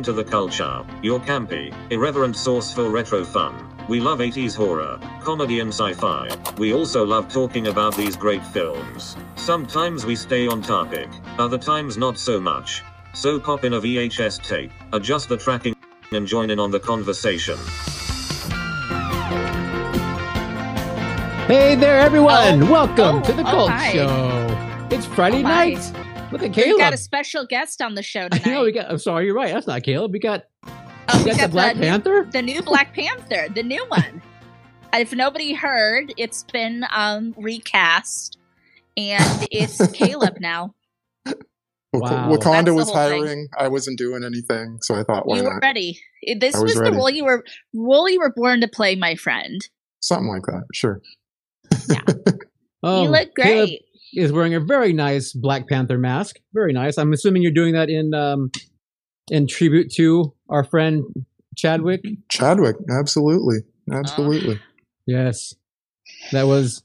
Welcome to the Cult Show, your campy, irreverent source for retro fun. We love 80s horror, comedy, and sci fi. We also love talking about these great films. Sometimes we stay on topic, other times not so much. So pop in a VHS tape, adjust the tracking, and join in on the conversation. Hey there, everyone! Oh. Welcome Oh, to the oh, Cult hi. Show. It's Friday Oh, my. night. Look at We've got a special guest on the show I tonight. know we got. I'm sorry, you're right. That's not Caleb. We got. Oh, we we got the Black new- Panther. the new Black Panther, the new one. if nobody heard, it's been um recast, and it's Caleb now. Wak- Wow. Wakanda was whole thing. hiring. I wasn't doing anything, so I thought, why you were not? ready. This I was was, the role you were role you were born to play, my friend. Something like that. Sure. Yeah. oh, you look Caleb great. Is wearing a very nice Black Panther mask. Very nice. I'm assuming you're doing that in um, in tribute to our friend Chadwick. Chadwick, absolutely, absolutely. Yes, that was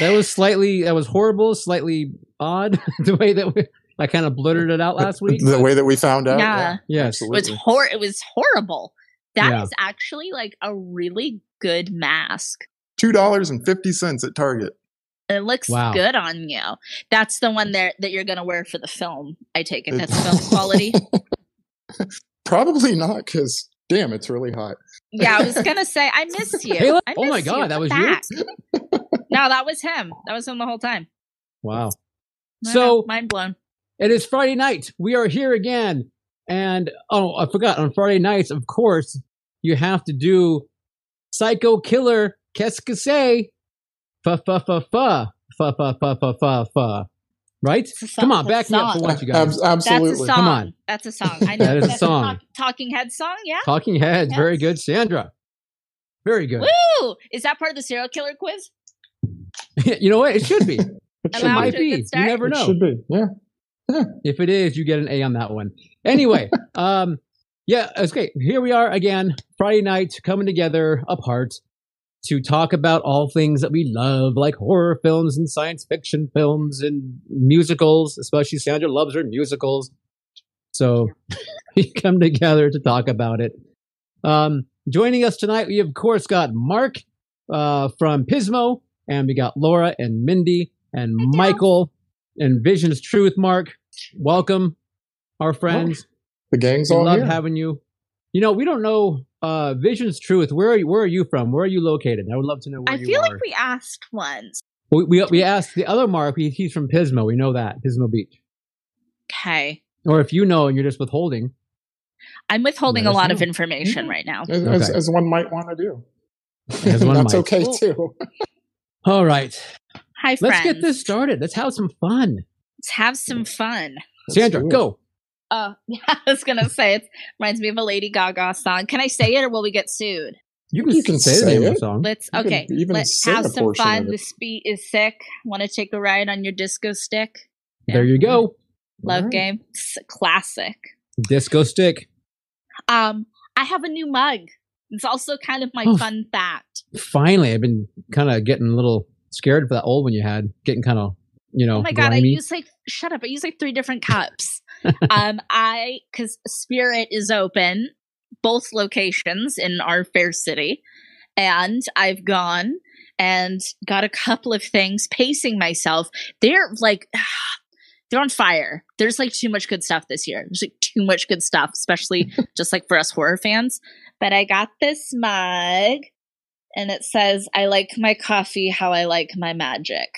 that was slightly that was horrible, slightly odd the way that we, I kind of blurted it out last week. the way that we found out. Yeah. yes, It was absolutely. hor it was horrible. That Yeah. actually like a really good mask. Two dollars and fifty cents at Target. It looks Wow. good on you. That's the one there that you're gonna wear for the film. I take it. That's film quality. Probably not, because damn, it's really hot. Yeah, I was gonna say I miss you. Caleb? I Oh my God, you. that was you? no, that was him. That was him the whole time. wow. So- mind blown. It is Friday night. We are here again. And oh, I forgot on Friday nights, of course, you have to do Psycho Killer Qu'est-ce que c'est? Fa fa fa fa fa fa fa fa fa fa. Right? Song- Come on, back me up for once, you guys. Abs- That's a absolutely. song. Come on. That's a song. I know. That is a That's song. Talk- talking Head song. Yeah. Talking Heads, very good. Sandra, very good. Woo! Is that part of the serial killer quiz? you know what? It should be. It It should Allowed might be. You start? never It know. should be. Yeah. If it is, you get an A on that one. Anyway, um, yeah, it's great. Here we are again, Friday night, coming together apart to talk about all things that we love, like horror films and science fiction films and musicals. Especially Sandra loves her musicals, so we come together to talk about it. Um, joining us tonight, we of course got Mark uh, from Pismo, and we got Laura and Mindy and Michael and Vision's Truth. Mark, welcome, our friends. The gang's we all love here. having you. You know, we don't know uh, Vision's Truth. Where are you, where are you from? Where are you located? I would love to know where I you feel are. like we asked once. we, we we asked the other Mark. He, he's from Pismo. We know that Pismo Beach. Okay. Or if you know and you're just withholding, I'm withholding a us lot of know. information Yeah. right now. as, as, Okay. as one might want to do. As one That's might. okay Well- too. all right. Hi, friends. Let's get this started. Let's have some fun. Let's have some fun. Sandra, do it. go. Uh, I was gonna say it reminds me of a Lady Gaga song. Can I say it or will we get sued? You can, You can say, the name of it. the song. Let's You okay. even Let's have some fun. of it. This beat is sick. Want to take a ride on your disco stick? There you go. Love Alright. game. It's a classic. Disco stick. Um, I have a new mug. It's also kind of my Oh. fun fact. Finally, I've been kind of getting a little scared for that old one you had. Getting kind of, you know, Oh my god, I grimy. use like shut up. I use like three different cups. um, I because Spirit is open, both locations in our fair city, and I've gone and got a couple of things. Pacing myself, they're like. They're on fire. There's like too much good stuff this year. There's like too much good stuff, especially just like for us horror fans. But I got this mug and it says, I like my coffee how I like my magic.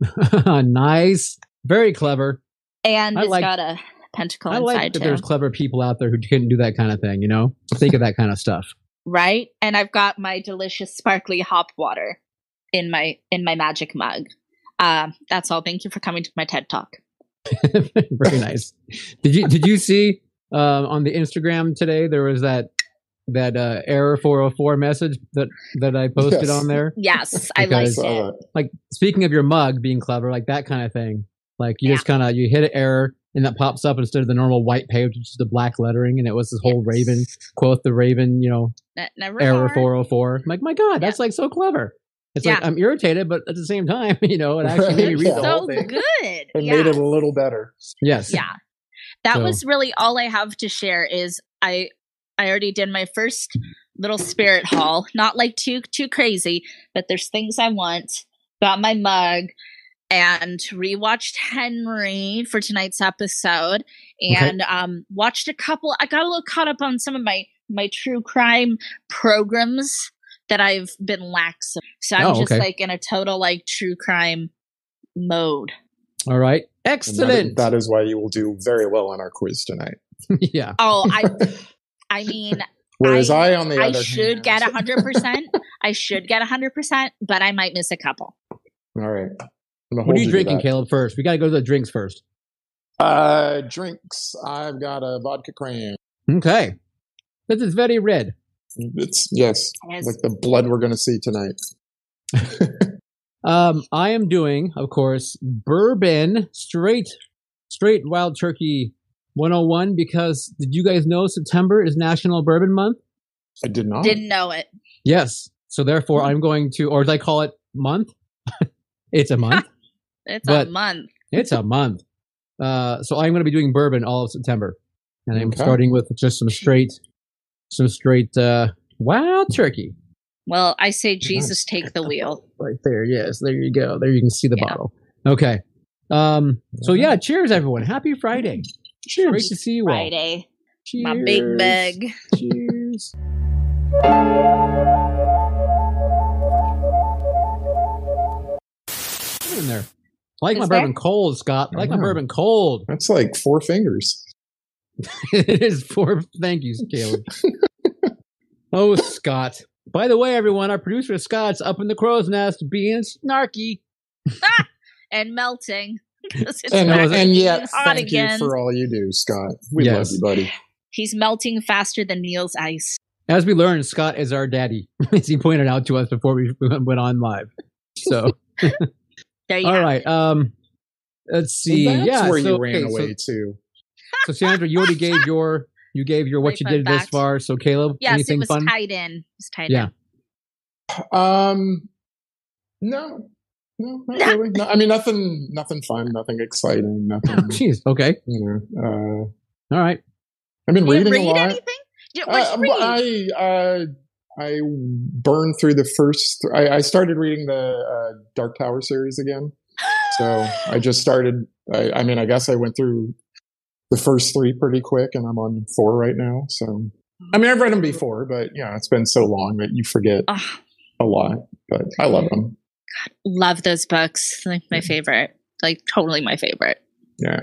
nice. Very clever. And I it's like- got a pentacle I like inside that too. there's clever people out there who can do that kind of thing, you know? Think of that kind of stuff. right? And I've got my delicious sparkly hop water in my in my magic mug. Um, that's all. Thank you for coming to my TED Talk. Very nice. Did you did you see um, on the Instagram today there was that that uh, error 404 message that that I posted Yes. on there? Yes, I Because- liked it. Like speaking of your mug being clever, like that kind of thing. Like you just kind of you hit an error and that pops up instead of the normal white page, which is the black lettering, and it was this whole Yes. Raven quote the Raven, you know, never error 404. I'm like, my God, that's like so clever. It's like I'm irritated, but at the same time, you know, it actually made me Right, read yeah. the so whole thing. good. It yeah. made it a little better. Yes. yeah. that So- was really all I have to share. Is I I already did my first little spirit haul. Not like too too crazy, but there's things I want. Got my mug and rewatched Henry for tonight's episode and um watched a couple I got a little caught up on some of my my true crime programs that I've been lax. of. So I'm Oh, just okay. like in a total like true crime mode. All right. Excellent. that is why you will do very well on our quiz tonight. yeah. Oh, I I mean, Whereas I- I, on the I other should hand, get a hundred percent. I should get a hundred percent, but I might miss a couple. All right. I'm gonna What are you drinking, that. Caleb, first? We got to go to the drinks first. Uh, drinks. I've got a vodka cran. Okay. This is very red. It's yes, Yes. like the blood we're going to see tonight. Um, I am doing, of course, bourbon straight, straight wild turkey 101 because did you guys know September is National Bourbon Month? I did not. Didn't know it. Yes. So therefore, I'm going to, or as I call it, month. it's a month. It's But- a month. it's a month. Uh, so I'm going to be doing bourbon all of September, and I'm Okay. starting with just some straight, some straight uh, wild turkey. Well, I say Jesus take the wheel. right there. Yes, there you go. There you can see the Yeah. bottle. Okay. Um. So yeah, cheers, everyone. Happy Friday. Cheers. Great to see you all. Friday. Cheers. My big bag. Cheers. Get in there. I like my there? bourbon cold, Scott. I like my bourbon cold. That's like four fingers. it is four. thank you, Caleb. oh, Scott. By the way, everyone, our producer Scott's up in the crow's nest being snarky. Ah! And melting. 'Cause it's And, back and and yet, thank again. you for all you do, Scott. We Yes. love you, buddy. He's melting faster than Neil's ice. As we learned, Scott is our daddy, as he pointed out to us before we went on live. So, There you all have right. it. Um, let's see. Well, that's yeah, where so, you ran okay, so- away to. So, Sandra, you already gave your you gave your what My you fun did this far. So, Caleb, Yes, anything it was fun? tied in. It was tied Yeah. in. Um, no, no, not really. No, I mean, nothing, nothing fun, nothing exciting, nothing. Jeez. Okay. you know, uh, All right. I've been You didn't reading a lot. anything? You- What'd Uh, you read? I uh, I burned through the first. I, I started reading the uh, Dark Tower series again. So I just started. I, I mean, I guess I went through the first three pretty quick, and I'm on four right now. So I mean, I've read them before, but yeah, it's been so long that you forget a lot. But I love them. love those books. Like my favorite. Like totally my favorite. Yeah,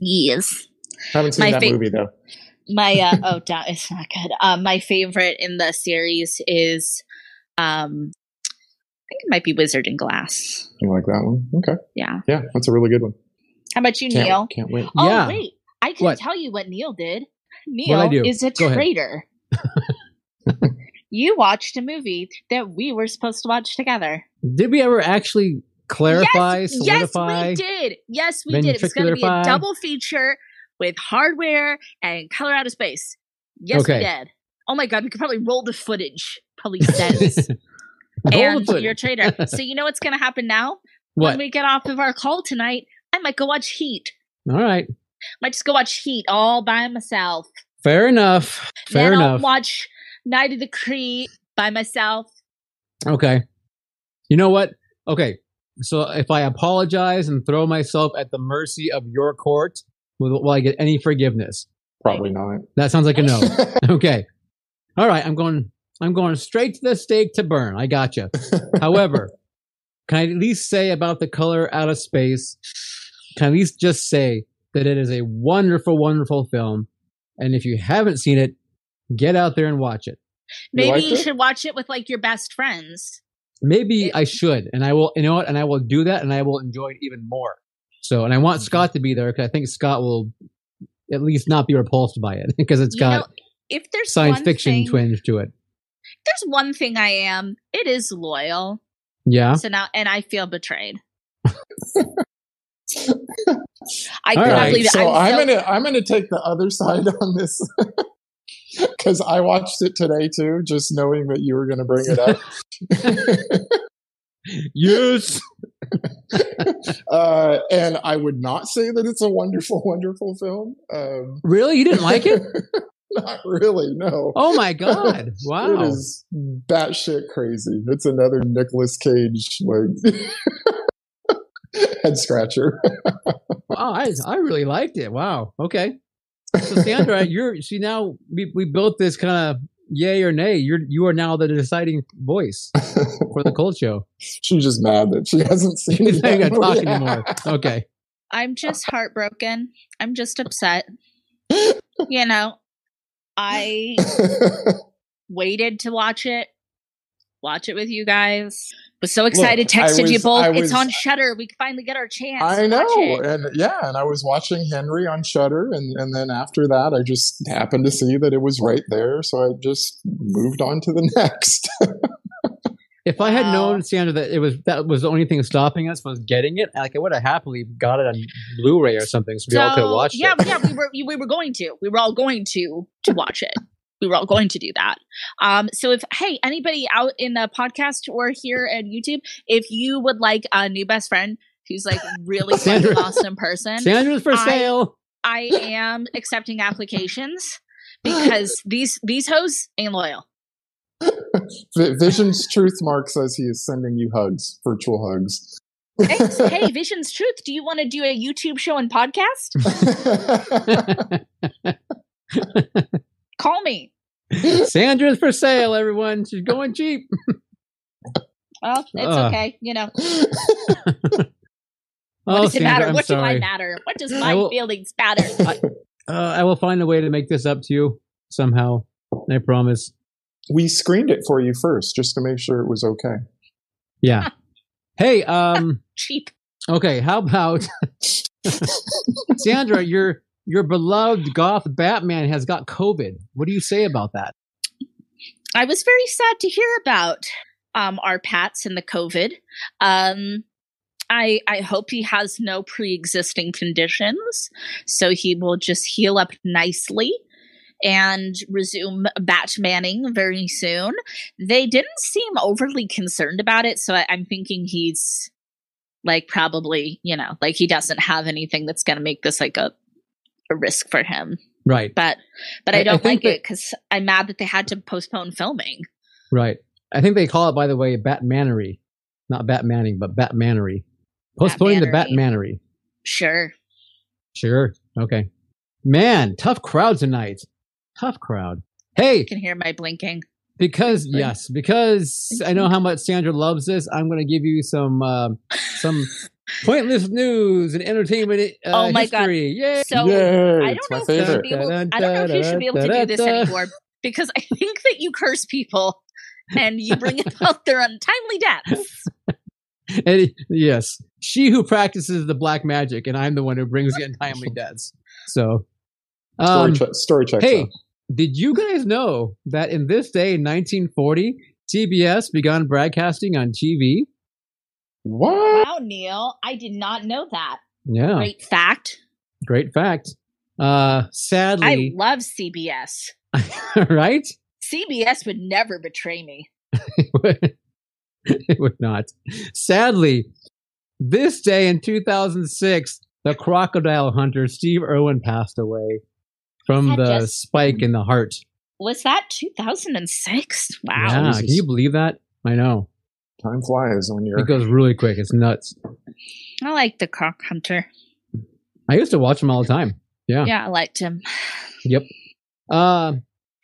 Yes. haven't seen My that fa- movie though. My uh oh da- it's not good. Um my favorite in the series is um I think it might be Wizard and Glass. You like that one? Okay, Yeah. yeah, that's a really good one. How about you, Can't, Neil? can't wait. Oh Yeah. wait. I can What? tell you what Neil did. Neil is a Go traitor. you watched a movie that we were supposed to watch together. Did we ever actually clarify, yes, solidify? Yes, we did. Yes, we did. It was going to be a double feature with hardware and color out of space. Yes, Okay. we did. Oh my god, we could probably roll the footage. Probably the and you're a traitor. so you know what's going to happen now? What? When we get off of our call tonight, I might go watch Heat. All right. Might just go watch Heat all by myself. Fair enough. Fair then enough. I'll watch Night of the Creeps by myself. Okay. You know what? Okay. So if I apologize and throw myself at the mercy of your court, will, will I get any forgiveness? Probably not. That sounds like a no. okay. All right. I'm going. I'm going straight to the stake to burn. I gotcha. However, can I at least say about the color out of space? Can I at least just say that it is a wonderful, wonderful film, and if you haven't seen it, get out there and watch it. Maybe liked you should watch it with like your best friends. Maybe It- I should, and I will. You know what? And I will do that, and I will enjoy it even more. So, and I want Mm-hmm. Scott to be there because I think Scott will at least not be repulsed by it because it's You got know, if there's science fiction thing, twinge to it. there's one thing I am. It is loyal. Yeah. So now, and I feel betrayed. I All cannot right. believe it. So I'm, so- gonna I'm gonna take the other side on this because I watched it today too, just knowing that you were gonna bring it up. Yes. uh, and I would not say that it's a wonderful, wonderful film. Um, really, you didn't like it? not really. No. Oh my god! Wow, it is batshit crazy. It's another Nicolas Cage like head scratcher. wow, I I really liked it. Wow. Okay. So Sandra, you're see now we we built this kind of yay or nay. You're you are now the deciding voice for the Cult Show. She's just mad that she hasn't seen She's it. not yet. gonna talk anymore. Okay. I'm just heartbroken. I'm just upset. You know, I waited to watch it, watch it with you guys. Was so excited. I texted you both. I it's on Shudder. We finally get our chance. I know, and yeah, and I was watching Henry on Shudder, and and then after that, I just happened to see that it was right there, so I just moved on to the next. If I had Wow. known Sandra that it was that was the only thing stopping us was getting it, like I would have happily got it on Blu-ray or something, so we all could have watched yeah, it. yeah, we were we were going to. We were all going to to watch it. We were all going to do that. Um, so if hey, anybody out in the podcast or here at YouTube, if you would like a new best friend who's like really fucking Sandra- awesome person, Sandra's for I- sale. I am accepting applications because these these hoes ain't loyal. Vi- Vision's Truth Mark says he is sending you hugs, virtual hugs. Hey, hey, Vision's Truth, do you want to do a YouTube show and podcast? Call me. Sandra's for sale, everyone. She's going cheap. Well, it's Ugh. okay. You know, Oh, what does it Sandra, matter? I'm What do I matter? What does my will- feelings matter? Uh, I will find a way to make this up to you somehow. I promise. we screened it for you first, just to make sure it was okay. Yeah. hey, um, Cheap. okay, how about Sandra, your your beloved goth Batman has got COVID. What do you say about that? I was very sad to hear about um, our Pats and the COVID. Um, I I hope he has no pre-existing conditions, so he will just heal up nicely and resume Batmaning very soon. They didn't seem overly concerned about it, so I, I'm thinking he's like probably you know like he doesn't have anything that's going to make this like a a risk for him. Right, But but I- I I don't think like it because I'm mad that they had to postpone filming. right. I think they call it, by the way, Batmanery, not Batmaning, but Batmanery. Postponing the Batmanery. Batmanery. Sure. Sure. Okay. Man, tough crowd tonight. Tough crowd. Hey, You can hear my blinking. because yes, because I know how much Sandra loves this, I'm going to give you some um some pointless news and entertainment. Uh, Oh my God. Yay! So Yay, I don't know if you should be able. I don't know if you should be able to do this anymore because I think that you curse people and you bring about their untimely deaths. And- yes, she who practices the black magic, and I'm the one who brings the untimely deaths. So, Story, um, che- story checks hey, out. did you guys know that in this day, in 1940, CBS began broadcasting on TV? What? Neil, I did not know that. Yeah, Great fact. great fact. Uh, sadly I love CBS. right? CBS would never betray me. it would not. Sadly, this day in 2006, the crocodile hunter Steve Irwin passed away from That the just- spike in the heart. Was that 2006? Wow. Yeah, can you believe that? I know. Time flies when you're. It goes really quick. It's nuts. I like the Croc Hunter. I used to watch him all the time. Yeah. Yeah, I liked him. Yep. Uh,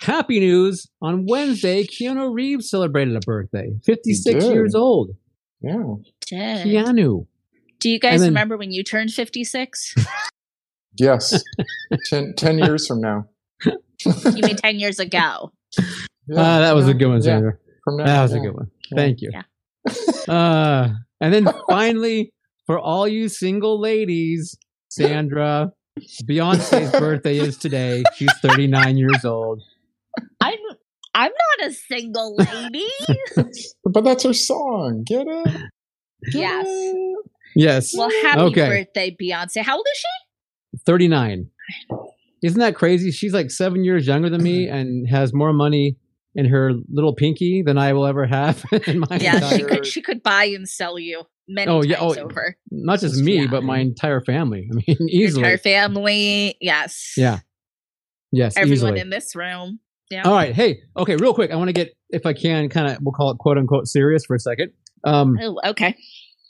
happy news. On Wednesday, Keanu Reeves celebrated a birthday. 56 years old. Yeah. Did. Keanu. Do you guys then- remember when you turned 56? Yes. ten, 10 years from now. you mean 10 years ago? Yeah, uh, that was a good one, yeah, Sandra. From now, That was a good one. Thank you. Yeah. Uh, and then finally, for all you single ladies, Sandra, Beyonce's birthday is today. She's 39 years old. I'm I'm not a single lady. But that's her song. Get it? Get Yes. it? Yes, well, happy Okay. birthday, Beyonce. How old is she? 39. Isn't that crazy? She's like seven years younger than me and has more money in her little pinky than I will ever have in my Yeah, she could she could buy and sell you. many Oh, yeah, times oh, over. Not just me, Yeah. but my entire family. I mean, Your easily. entire family, yes. Yeah. Yes, Everyone easily. in this room. Yeah. All right. Hey, okay, real quick. I want to get, if I can, kind of, we'll call it quote unquote serious for a second. Um, Oh, okay.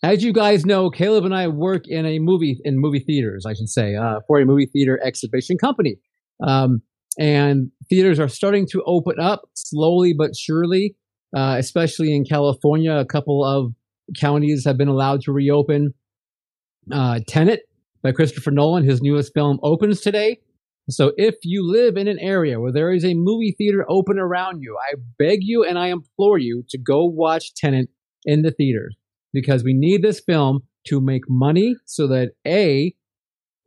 as you guys know, Caleb and I work in a movie, in movie theaters, I should say, uh, for a movie theater exhibition company. Um, and theaters are starting to open up slowly but surely, uh, especially in California. A couple of counties have been allowed to reopen. Uh, Tenet by Christopher Nolan, his newest film, opens today. So if you live in an area where there is a movie theater open around you, I beg you and I implore you to go watch Tenet in the theaters because we need this film to make money so that A,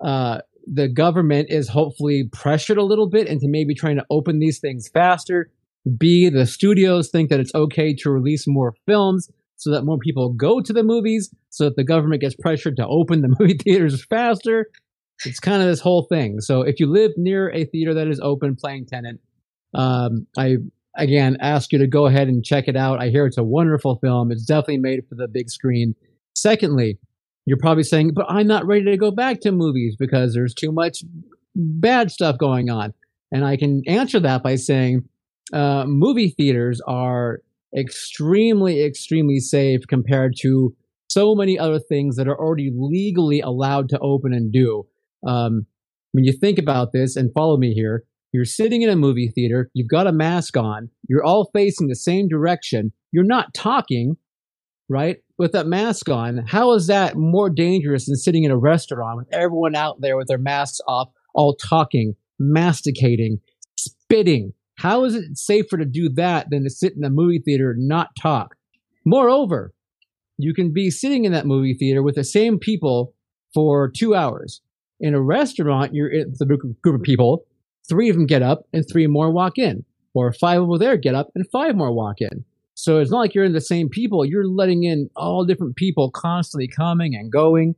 uh, the government is hopefully pressured a little bit into maybe trying to open these things faster. B, the studios think that it's okay to release more films so that more people go to the movies, so that the government gets pressured to open the movie theaters faster. It's kind of this whole thing. So if you live near a theater that is open playing Tenet, um, I again ask you to go ahead and check it out. I hear it's a wonderful film. It's definitely made for the big screen. Secondly, you're probably saying, but I'm not ready to go back to movies because there's too much bad stuff going on. And I can answer that by saying, uh, movie theaters are extremely, extremely safe compared to so many other things that are already legally allowed to open and do. Um, when you think about this and follow me here, you're sitting in a movie theater, you've got a mask on, you're all facing the same direction, you're not talking, right? With that mask on, how is that more dangerous than sitting in a restaurant with everyone out there with their masks off, all talking, masticating, spitting? How is it safer to do that than to sit in a movie theater and not talk? Moreover, you can be sitting in that movie theater with the same people for two hours. In a restaurant, you're a group group of people, three of them get up and three more walk in, or five over there get up and five more walk in. So it's not like you're in the same people. You're letting in all different people constantly coming and going.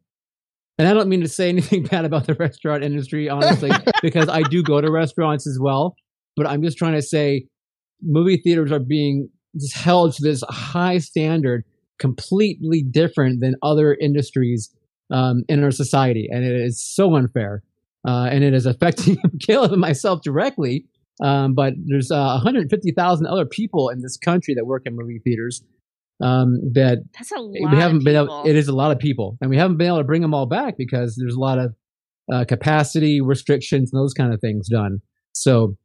And I don't mean to say anything bad about the restaurant industry, honestly, because I do go to restaurants as well. But I'm just trying to say movie theaters are being just held to this high standard, completely different than other industries um, in our society. And it is so unfair. Uh, and it is affecting Caleb and myself directly. Um, but there's uh, 150,000 other people in this country that work in movie theaters um, that That's a lot. we haven't been able, it is a lot of people and we haven't been able to bring them all back because there's a lot of uh, capacity restrictions and those kind of things done so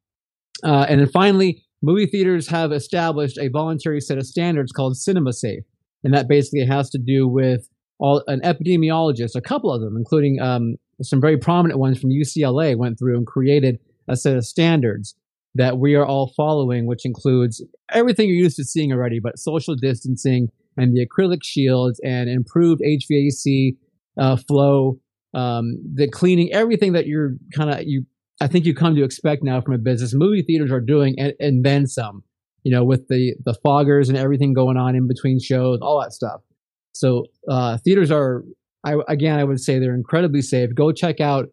uh, and then finally movie theaters have established a voluntary set of standards called cinema safe and that basically has to do with all an epidemiologist a couple of them including um, some very prominent ones from ucla went through and created a set of standards that we are all following, which includes everything you're used to seeing already, but social distancing and the acrylic shields and improved HVAC uh, flow, um, the cleaning, everything that you're kind of you. I think you come to expect now from a business. Movie theaters are doing and, and then some. You know, with the the foggers and everything going on in between shows, all that stuff. So uh, theaters are, I again, I would say they're incredibly safe. Go check out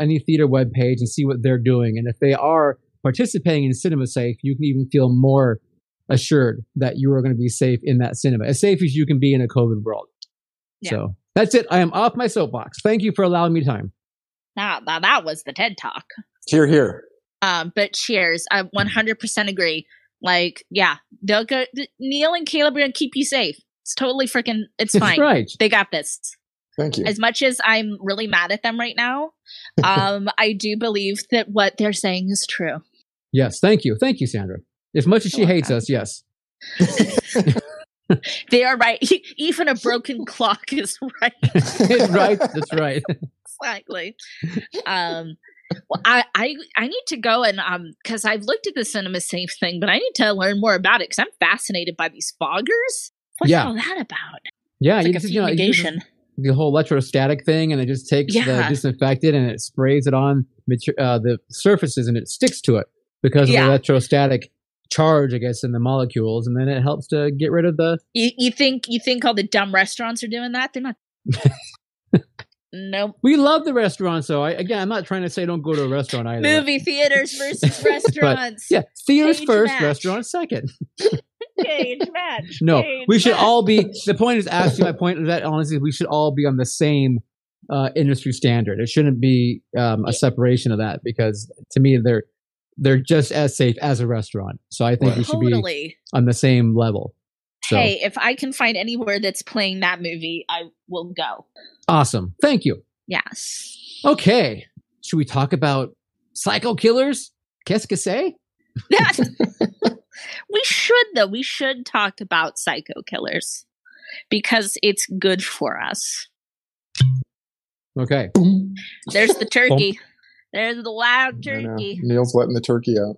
any theater webpage and see what they're doing, and if they are participating in cinema safe, you can even feel more assured that you are going to be safe in that cinema, as safe as you can be in a COVID world. Yeah. So that's it. I am off my soapbox. Thank you for allowing me time. Now, now that was the TED talk. Here, here. Um, but cheers. I 100% agree. Like, yeah, they'll go. Neil and Caleb are gonna keep you safe. It's totally freaking. It's That's fine. right. They got this. Thank you. As much as I'm really mad at them right now, um, I do believe that what they're saying is true. Yes. Thank you. Thank you, Sandra. As much as she hates us, yes. They are right. Even a broken clock is right. right. That's right. exactly. Um, well, I, I I need to go and um because I've looked at the cinema safe thing, but I need to learn more about it because I'm fascinated by these foggers. What's Yeah. all that about? Yeah. It's you like a just, you know, fumigation. the whole electrostatic thing, and it just takes the Yeah. disinfectant and it sprays it on uh, the surfaces, and it sticks to it because Yeah. of the electrostatic charge, I guess, in the molecules, and then it helps to get rid of the. You, you think you think all the dumb restaurants are doing that? They're not. nope. We love the restaurants, so I, again, I'm not trying to say don't go to a restaurant either. Movie theaters versus restaurants. Yeah, theaters Change first, match. restaurants second. cage match. No, cage we should match. all be. The point is, actually, my point is that honestly, we should all be on the same uh, industry standard. It shouldn't be um, a separation of that because to me, they're they're just as safe as a restaurant. So I think Right. we should be on the same level. So Hey, if I can find anywhere that's playing that movie, I will go. awesome. Thank you. Yes. Okay, should we talk about psycho killers? Qu'est-ce que c'est? we should though. We should talk about psycho killers because it's good for us. Okay. There's the turkey. There's the loud I know. turkey. Neil's letting the turkey out.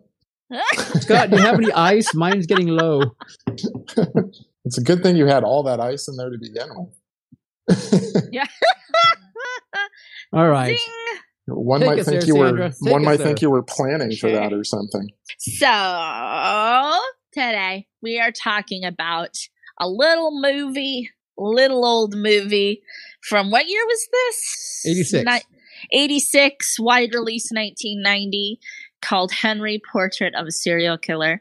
Scott, do you have any ice? Mine's getting low. It's a good thing you had all that ice in there to begin with. yeah. All right. Zing. one Take might think there, you Sandra. were Take one might there. think you were planning Sure. for that or something. So today we are talking about a little movie, little old movie from what year was this? 86. Ni- 86, wide release 1990, called Henry Portrait of a Serial Killer.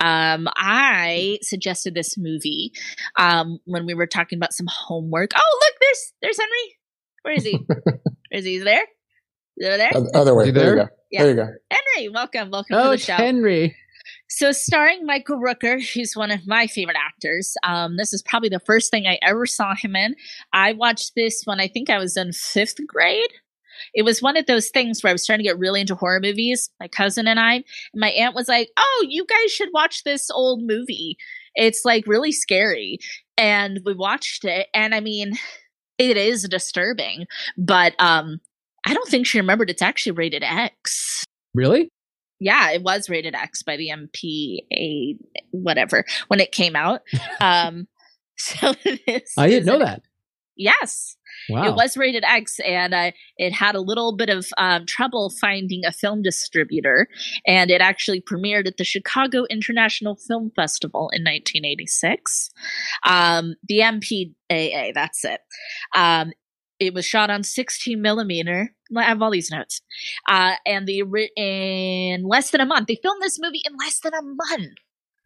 Um, I suggested this movie um, when we were talking about some homework. Oh, look, there's there's Henry. Where is he? Where is he? He's there? Is over there? Other way. Is he There you go. Yeah. There you go. Henry, welcome, welcome Oh, to the it's show. Henry. So, starring Michael Rooker, who's one of my favorite actors. Um, this is probably the first thing I ever saw him in. I watched this when I think I was in fifth grade. It was one of those things where I was trying to get really into horror movies. My cousin and I, and my aunt was like, "Oh, you guys should watch this old movie. It's like really scary." And we watched it, and I mean, it is disturbing, but um, I don't think she remembered it's actually rated X. Really? Yeah, it was rated X by the MPA, whatever, when it came out. Um, so this I didn't know that. Yes, Wow. it was rated X, and uh, it had a little bit of um, trouble finding a film distributor, and it actually premiered at the Chicago International Film Festival in 1986. Um, the MPAA, that's it. Um, it was shot on 16 millimeter. I have all these notes, uh, and the in less than a month. They filmed this movie in less than a month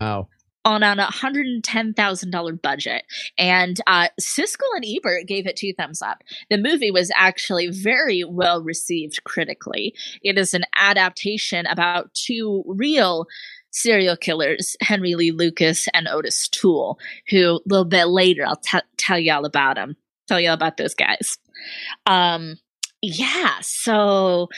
wow. On an $110,000 budget. And uh, Siskel and Ebert gave it two thumbs up. The movie was actually very well received critically. It is an adaptation about two real serial killers, Henry Lee Lucas and Otis Toole, who a little bit later I'll t- tell you all about them, tell you all about those guys. Um, yeah, so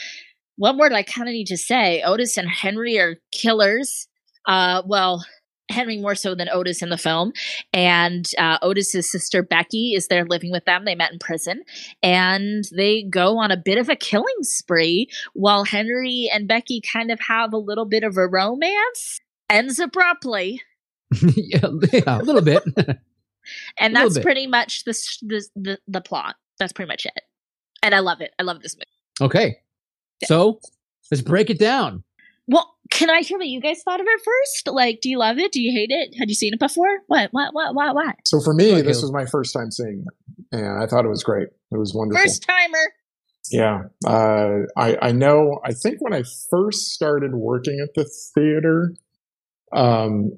one word I kind of need to say Otis and Henry are killers. Uh, well, Henry more so than Otis in the film. And uh, Otis's sister Becky is there living with them. They met in prison, and they go on a bit of a killing spree while Henry and Becky kind of have a little bit of a romance. Ends abruptly, yeah, yeah, a little bit. and that's pretty much the, the the the plot. That's pretty much it. And I love it. I love this movie. okay. So let's break it down. Well, can I hear what you guys thought of it first? Like, do you love it? Do you hate it? Had you seen it before? What? What? What? What? What? So for me, Okay. this was my first time seeing it, and I thought it was great. It was wonderful. First timer. Yeah, uh, I I know. I think when I first started working at the theater, um,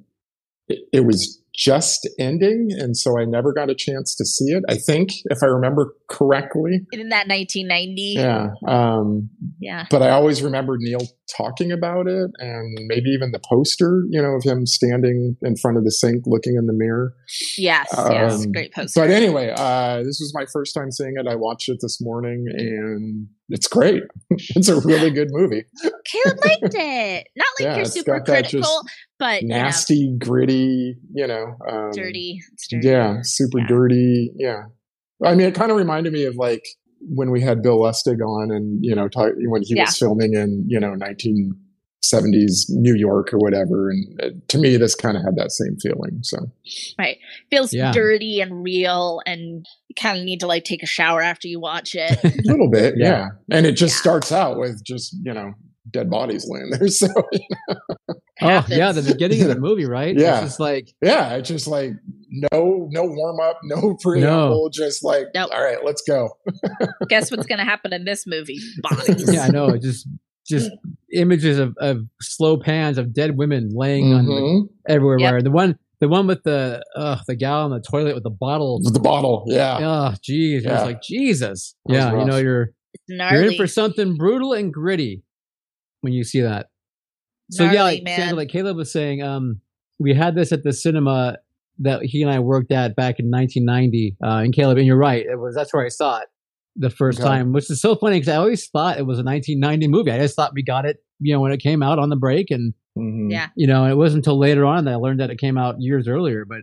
it, it was just ending, and so I never got a chance to see it. I think, if I remember correctly, in that 1990. yeah. Um, Yeah. but I always remember Neil talking about it, and maybe even the poster, you know, of him standing in front of the sink, looking in the mirror. Yes. yes. Um, Great poster. But anyway, uh, this was my first time seeing it. I watched it this morning, and it's great. it's a really good movie. Caleb liked it. Not like Yeah, you're super critical, but you know, Nasty, gritty, you know, um, dirty. It's dirty. Yeah, super Yeah. dirty. Yeah, I mean, it kind of reminded me of like when we had Bill Lustig on, and you know, talk, when he Yeah. was filming in you know 1970s New York or whatever. And uh, to me, this kind of had that same feeling. So right, Feels Yeah. dirty and real, and you kind of need to like take a shower after you watch it. a little bit, Yeah. yeah. And it just Yeah. starts out with just you know dead bodies laying there. So Oh yeah, the beginning of the movie, right? Yeah. It's just like yeah, it's just like no no warm up, no preamble, just like Nope. all right, let's go. Guess what's going to happen in this movie? Bodies. yeah, I know. Just just images of, of slow pans of dead women laying on the, Mhm. everywhere. The one the one with the uh, the gal in the toilet with the bottle. the bottle. Yeah. Oh, jeez. Yeah. It's like Jesus. That was Yeah, you know you're Gnarly. you're in for something brutal and gritty when you see that. So yeah, like, man. Sandra, like Caleb was saying, um, we had this at the cinema that he and I worked at back in 1990. Uh, and Caleb, and you're right, it was that's where I saw it the first Okay. time, which is so funny because I always thought it was a 1990 movie. I just thought we got it, you know, when it came out on the break, and Mhm. Yeah. you know, it wasn't until later on that I learned that it came out years earlier, but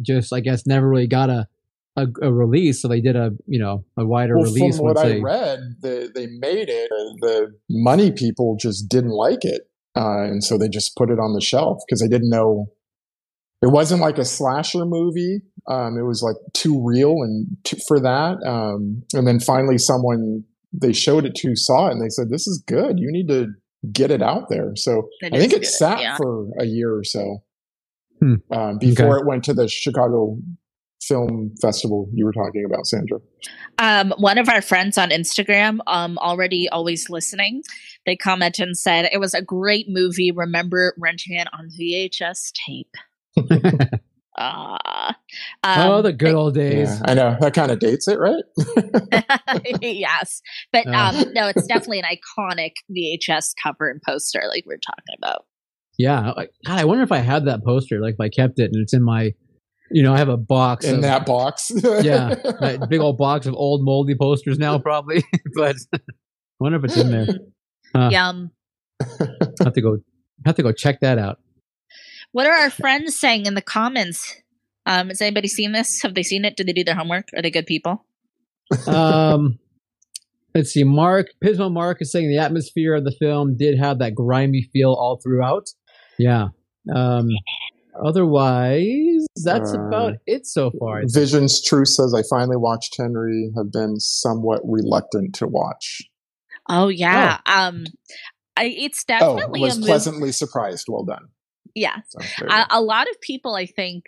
just I guess never really got a a, a release, so they did a you know a wider Well, release. from what once I they- read, the, they made it. The money people just didn't like it, uh, and so they just put it on the shelf because they didn't know. It wasn't like a slasher movie. Um, it was like too real and too, for that. Um, and then finally, someone they showed it to saw it and they said, "This is good. You need to get it out there." So It I think it good, sat yeah. for a year or so Hmm. um, before it went to the Chicago Film Festival you were talking about, Sandra. Um, one of our friends on Instagram, um, already always listening, they commented and said it was a great movie. Remember renting it on VHS tape. Ah, oh, um, the good old days. Yeah, I know that kind of dates it, right? yes, but Oh. um, no, it's definitely an iconic VHS cover and poster, like we're talking about. Yeah, God, I wonder if I had that poster, like if I kept it and it's in my, you know, I have a box In of, that box. yeah, that big old box of old moldy posters now, probably. but I wonder if it's in there. Uh. Yum. I have to go, have to go check that out. What are our friends saying in the comments? Um, has anybody seen this? Have they seen it? Did they do their homework? Are they good people? Um, let's see. Mark Pismo Mark is saying the atmosphere of the film did have that grimy feel all throughout. Yeah. Um, otherwise, that's Uh, about it so far. Vision's True says, I finally watched Henry, have been somewhat reluctant to watch. Oh yeah. Um, I, it's Oh, definitely was a movie. pleasantly surprised. Well done. Yeah, So, there a, a lot of people i think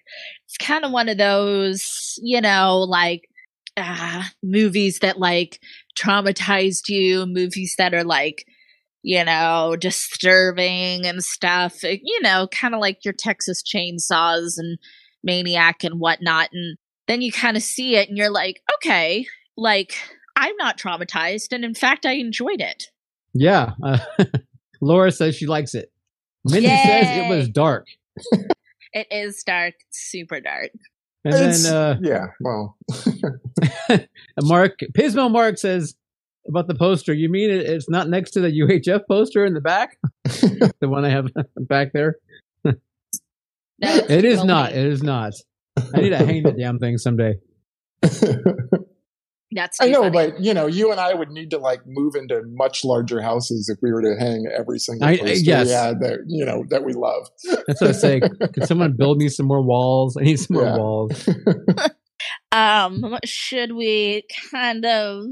it's kind of one of those you know like uh, movies that like traumatized you movies that are like you know disturbing and stuff uh, you know kind of like your texas chainsaws and maniac and whatnot and then you kind of see it and you're like okay like i'm not traumatized and in fact i enjoyed it Yeah. Uh, Laura says she likes it. Mindy says it was dark. it is dark super dark And It's- then uh, Yeah, well, Mark Pismo Mark says about the poster. You mean it, it's not next to the UHF poster in the back? the one I have back there. No, It is not. be. It is not. I need to hang that damn thing someday. that's I know, funny. but you know, you and I would need to like move into much larger houses if we were to hang every single I- I- poster yes. we had that you know that we love. That's what I say. Could someone build me some more walls? I need some more Yeah. walls. Um, should we kind of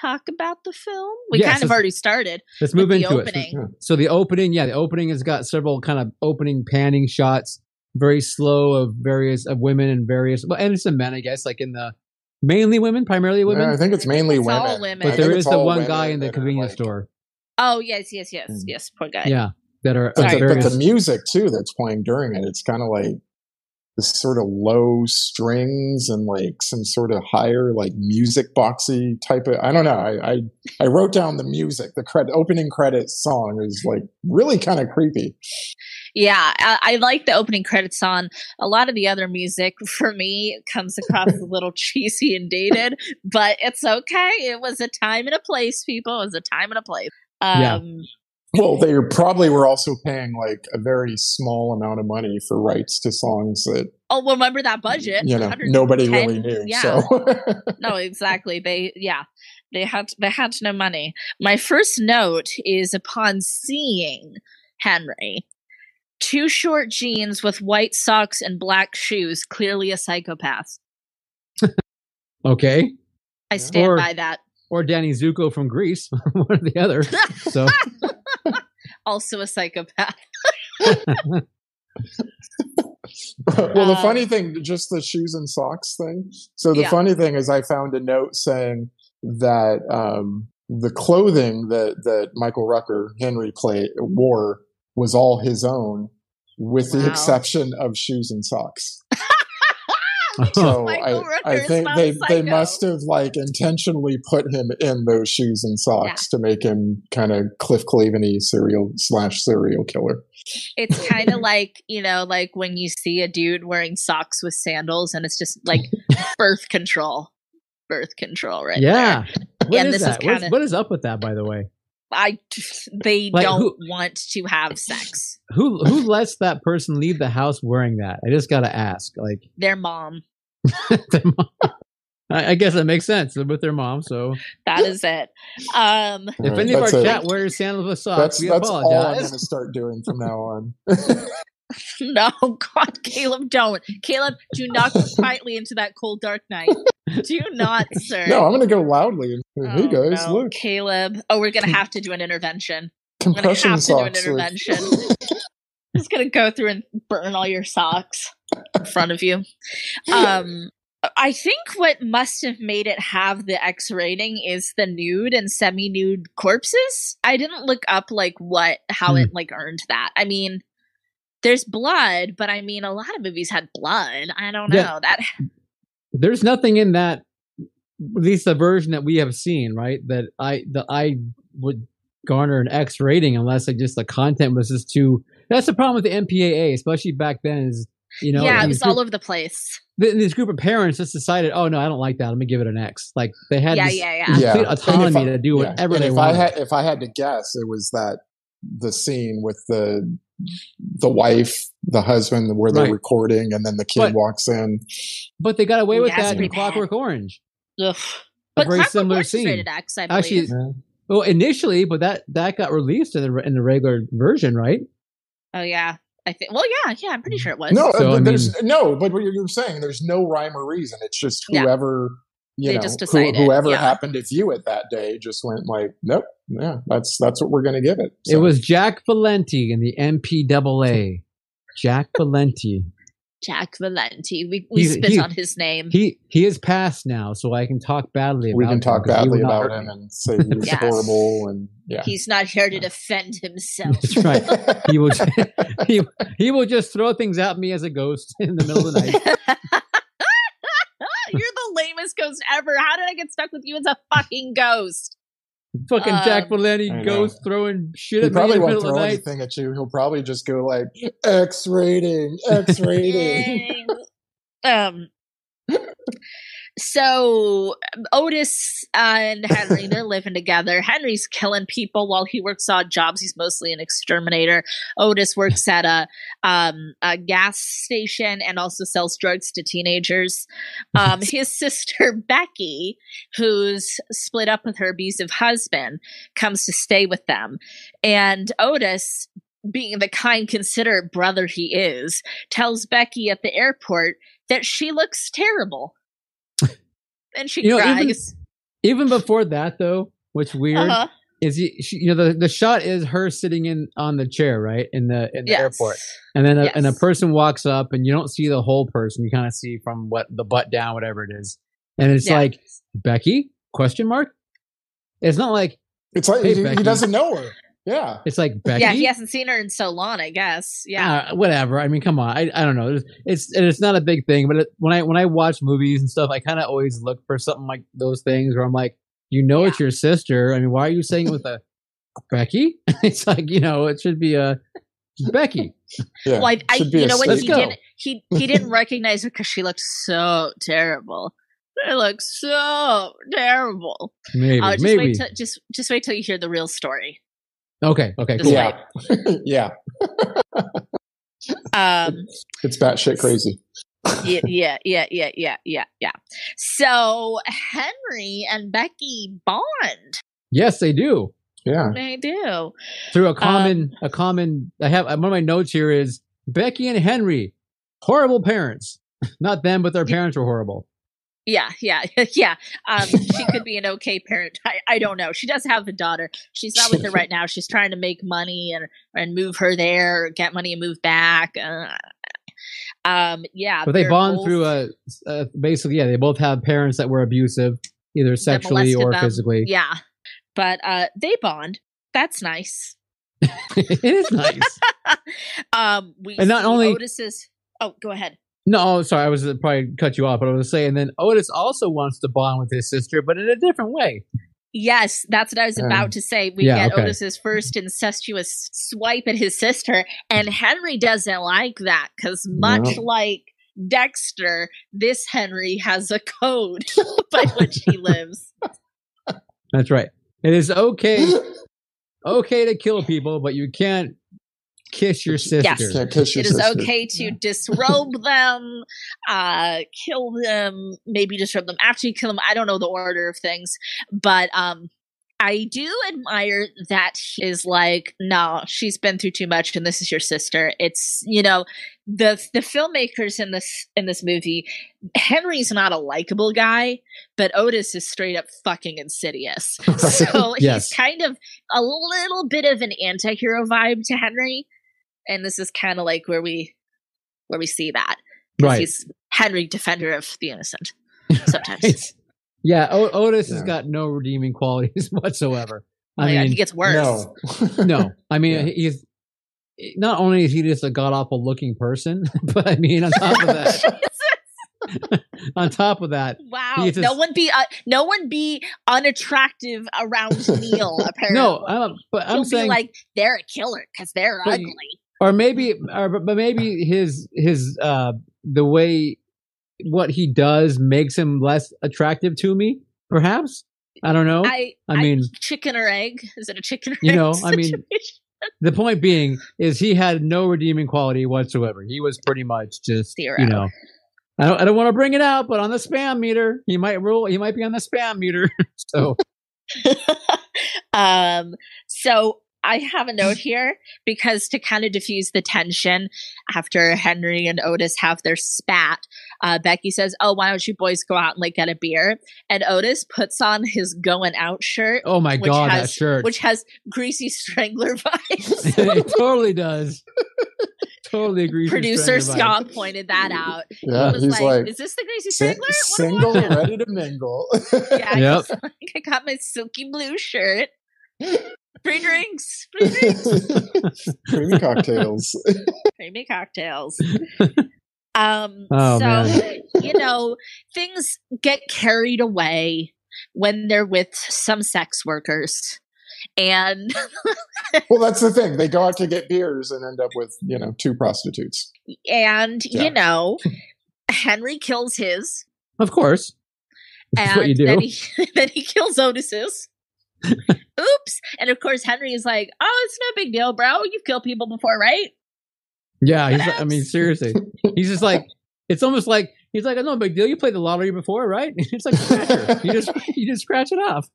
talk about the film? We Yes, kind of already started. Let's with move the into opening. it. So the opening, yeah, the opening has got several kind of opening panning shots, very slow of various of women and various, well, and some men, I guess, like in the mainly women, primarily women. Yeah, I think it's mainly It's all women. women. but I there think is it's the one guy in the convenience like- store. Oh yes, yes, yes, Mm. yes. Poor guy. Yeah, that are But the, but the music too that's playing during it, it's kind of like this sort of low strings and like some sort of higher like music boxy type of. I don't know. I I, I wrote down the music. The cred, opening credits song is like really kind of creepy. Yeah, I, I like the opening credits on. A lot of the other music for me comes across a little cheesy and dated, but it's okay. It was a time and a place, people. It was a time and a place. Um, Yeah. Well, they probably were also paying like a very small amount of money for rights to songs that Oh, well, remember that budget? you know nobody really knew. Yeah. So no, exactly. They yeah, they had they had no money. My first note is upon seeing Henry, two short jeans with white socks and black shoes, clearly a psychopath. okay, I stand Or- by that. or Danny Zuko from Grease, one or the other. So also a psychopath. well, the Um, funny thing, just the shoes and socks thing. So the Yeah. funny thing is, I found a note saying that um, the clothing that that Michael Rooker Henry play wore was all his own, with the exception of shoes and socks. Oh, So I, I think they a they must have like intentionally put him in those shoes and socks to make him kind of Cliff Claveny serial slash serial killer. It's kind of like, you know, like when you see a dude wearing socks with sandals and it's just like birth control. Birth control, right? yeah. What And is this is that? What's- kinda- what is up with that, by the way? There. I they Like, don't who- want to have sex. Who who lets that person leave the house wearing that? I just gotta ask. Like, Their mom. their mom- I, I guess that makes sense They're with their mom. So That is it. Um if Right, any of our a- chat wears sandals with socks, That's we that's all I'm going to start doing from now on. no, God, Caleb, don't. Caleb, do not go quietly into that cold dark night. Do not, sir. no, I'm going to go loudly. and Hey Oh, guys, no, look, Caleb. Oh, we're gonna have to do an intervention. We're gonna compression have to do an intervention. Just gonna go through and burn all your socks in front of you. Um, I think what must have made it have the X rating is the nude and semi-nude corpses. I didn't look up like what how Hmm. it like earned that. I mean, there's blood, but I mean, a lot of movies had blood. I don't know Yeah. that. There's nothing in that, at least the version that we have seen, right? That I that I would garner an X rating unless like just the content was just too. That's the problem with the MPAA, especially back then. Is you know, yeah, it these was all over the place. this group of parents just decided, oh no, I don't like that. Let me give it an X. Like they had Yeah, this yeah, yeah. Yeah. complete And if autonomy I- to do whatever And they if wanted. I had if I had to guess, it was that the scene with the the wife, the husband, where they're Right. recording, and then the kid But- walks in. but they got away with that's that in bad. Clockwork Orange. Ugh. A But very Clockwork similar Orange scene. rated X, I believe. Actually, well, initially, but that that got released in the in the regular version, right? oh yeah, I think. Well, yeah, yeah, I'm pretty sure it was. No, So, uh, I there's no. But what you're saying, there's no rhyme or reason. It's just Yeah. whoever you They know, just who- decided, whoever yeah. happened to view it that day just went like, nope, yeah, that's that's what we're going to give it. It was Jack Valenti in the MPAA. Jack Valenti. Jack Valenti. We we He's- spit he- on his name. He he is passed now, so I can talk badly about we can him talk 'cause he badly about him and say he was Yes. horrible and yeah. He's not here to defend himself. That's right. He will he, he will just throw things at me as a ghost in the middle of the night. You're the lamest ghost ever. How did I get stuck with you as a fucking ghost? Fucking Jack Um, Valenti I ghost throwing shit he at me in probably the won't middle of throw the night. anything at you. He'll probably just go like X rating, X rating. um so otis and henry they're living together. Henry's killing people while he works odd jobs. He's mostly an exterminator. Otis works at a um a gas station and also sells drugs to teenagers. Um his sister becky who's split up with her abusive husband comes to stay with them. And otis being the kind considerate brother he is tells becky at the airport that she looks terrible and she You know, even- cries Even before that, though, what's weird uh-huh. is he, she, you know the, the shot is her sitting in on the chair, right in the in the yes. airport, and then a, and a person walks up, and you don't see the whole person. You kind of see from what the butt down, whatever it is, and it's Yeah. like Becky question mark. It's not like It's like Hey, he, he doesn't know her. Yeah. it's like Becky. yeah he hasn't seen her in so long i guess yeah Uh, whatever. I mean, come on. I, I don't know. It's it's, it's not a big thing, but it, when I when I watch movies and stuff, I kind of always look for something like those things where I'm like, you know, it's your sister. I mean, why are you saying it with a Becky? it's like you know, it should be a Becky. Yeah. well, I, I you know what he go. didn't he he didn't recognize her because she looked so terrible they look so terrible Maybe, uh, just maybe. wait till just just wait till you hear the real story okay, okay, cool. Yeah. yeah. um It's batshit crazy. yeah, yeah, yeah, yeah, yeah, yeah, yeah. So Henry and Becky bond. Yes, they do. Yeah. They do. Through a Um, common, a common. I have one of my notes here is Becky and Henry, horrible parents. Not them, but their parents were horrible. Yeah, yeah, yeah. Um, she could be an okay parent. I, I don't know. She does have a daughter. She's not with her right now. She's trying to make money and and move her there, get money and move back. Uh, um, yeah. But they bond both- through a, a basically, yeah. They both have parents that were abusive, either sexually or them. physically. Yeah, but uh, they bond. That's nice. it is nice. um, we And not only- Otis's. Oh, go ahead. No, sorry, I was uh, probably cut you off, but I was saying and then Otis also wants to bond with his sister, but in a different way. Yes, that's what I was Um, about to say. We yeah, get okay. Otis's first incestuous swipe at his sister, and Henry doesn't like that because, much No. like Dexter, this Henry has a code by which he lives. That's right. It is okay okay to kill people, but you can't kiss your sister. Yes. Can't kiss your It is sister. okay to disrobe them, uh, kill them, maybe disrobe them after you kill them. I don't know the order of things, but um, I do admire that he is like, no, she's been through too much, and this is your sister. It's you know, the the filmmakers in this in this movie, Henry's not a likable guy, but Otis is straight up fucking insidious. So Yes. he's kind of a little bit of an anti-hero vibe to Henry. And this is kind of like where we where we see that Right. He's Henry, defender of the innocent. Sometimes. Right. Yeah, o- Otis has got no redeeming qualities whatsoever. I my God, mean, he gets worse. No. no, I mean Yeah. he's not only is he just a god awful looking person, but I mean on top of that, on top of that, wow. He is no one be uh, no one be unattractive around Neil, apparently. no, I'm, but He'll I'm be saying, like, they're a killer because they're But- ugly. Or maybe, or but maybe his his uh the way what he does makes him less attractive to me. Perhaps I don't know. I, I mean, chicken or egg? Is it a chicken or You egg know, I mean, the point being is he had no redeeming quality whatsoever. He was pretty much just Zero. you know. I don't, I don't want to bring it out, but on the spam meter, he might rule. He might be on the spam meter. so um, so I have a note here because to kind of diffuse the tension after Henry and Otis have their spat, uh, Becky says, "Oh, why don't you boys go out and like get a beer?" And Otis puts on his going out shirt, oh my Which god, that has- shirt. which has greasy strangler vibes. it totally does. totally agree. Producer Scott pointed that out. Yeah, he was he's like, like, "Is this the greasy strangler?" What single, ready to mingle. Yeah, Yep. he's like, I got my silky blue shirt. Free drinks, free drinks. Creamy cocktails. creamy cocktails. Um, Oh, so man. you know, things get carried away when they're with some sex workers, and well, that's the thing. They go out to get beers and end up with, you know, two prostitutes. and Yeah. you know, Henry kills his, Of course, that's and what you do. then he then he kills Otis's. Oops! And of course, Henry is like, "Oh, it's no big deal, bro. You've killed people before, right?" yeah, he's. I mean, seriously, he's just like. It's almost like he's like, no big deal. You played the lottery before, right? It's like scratcher. you just you just scratch it off.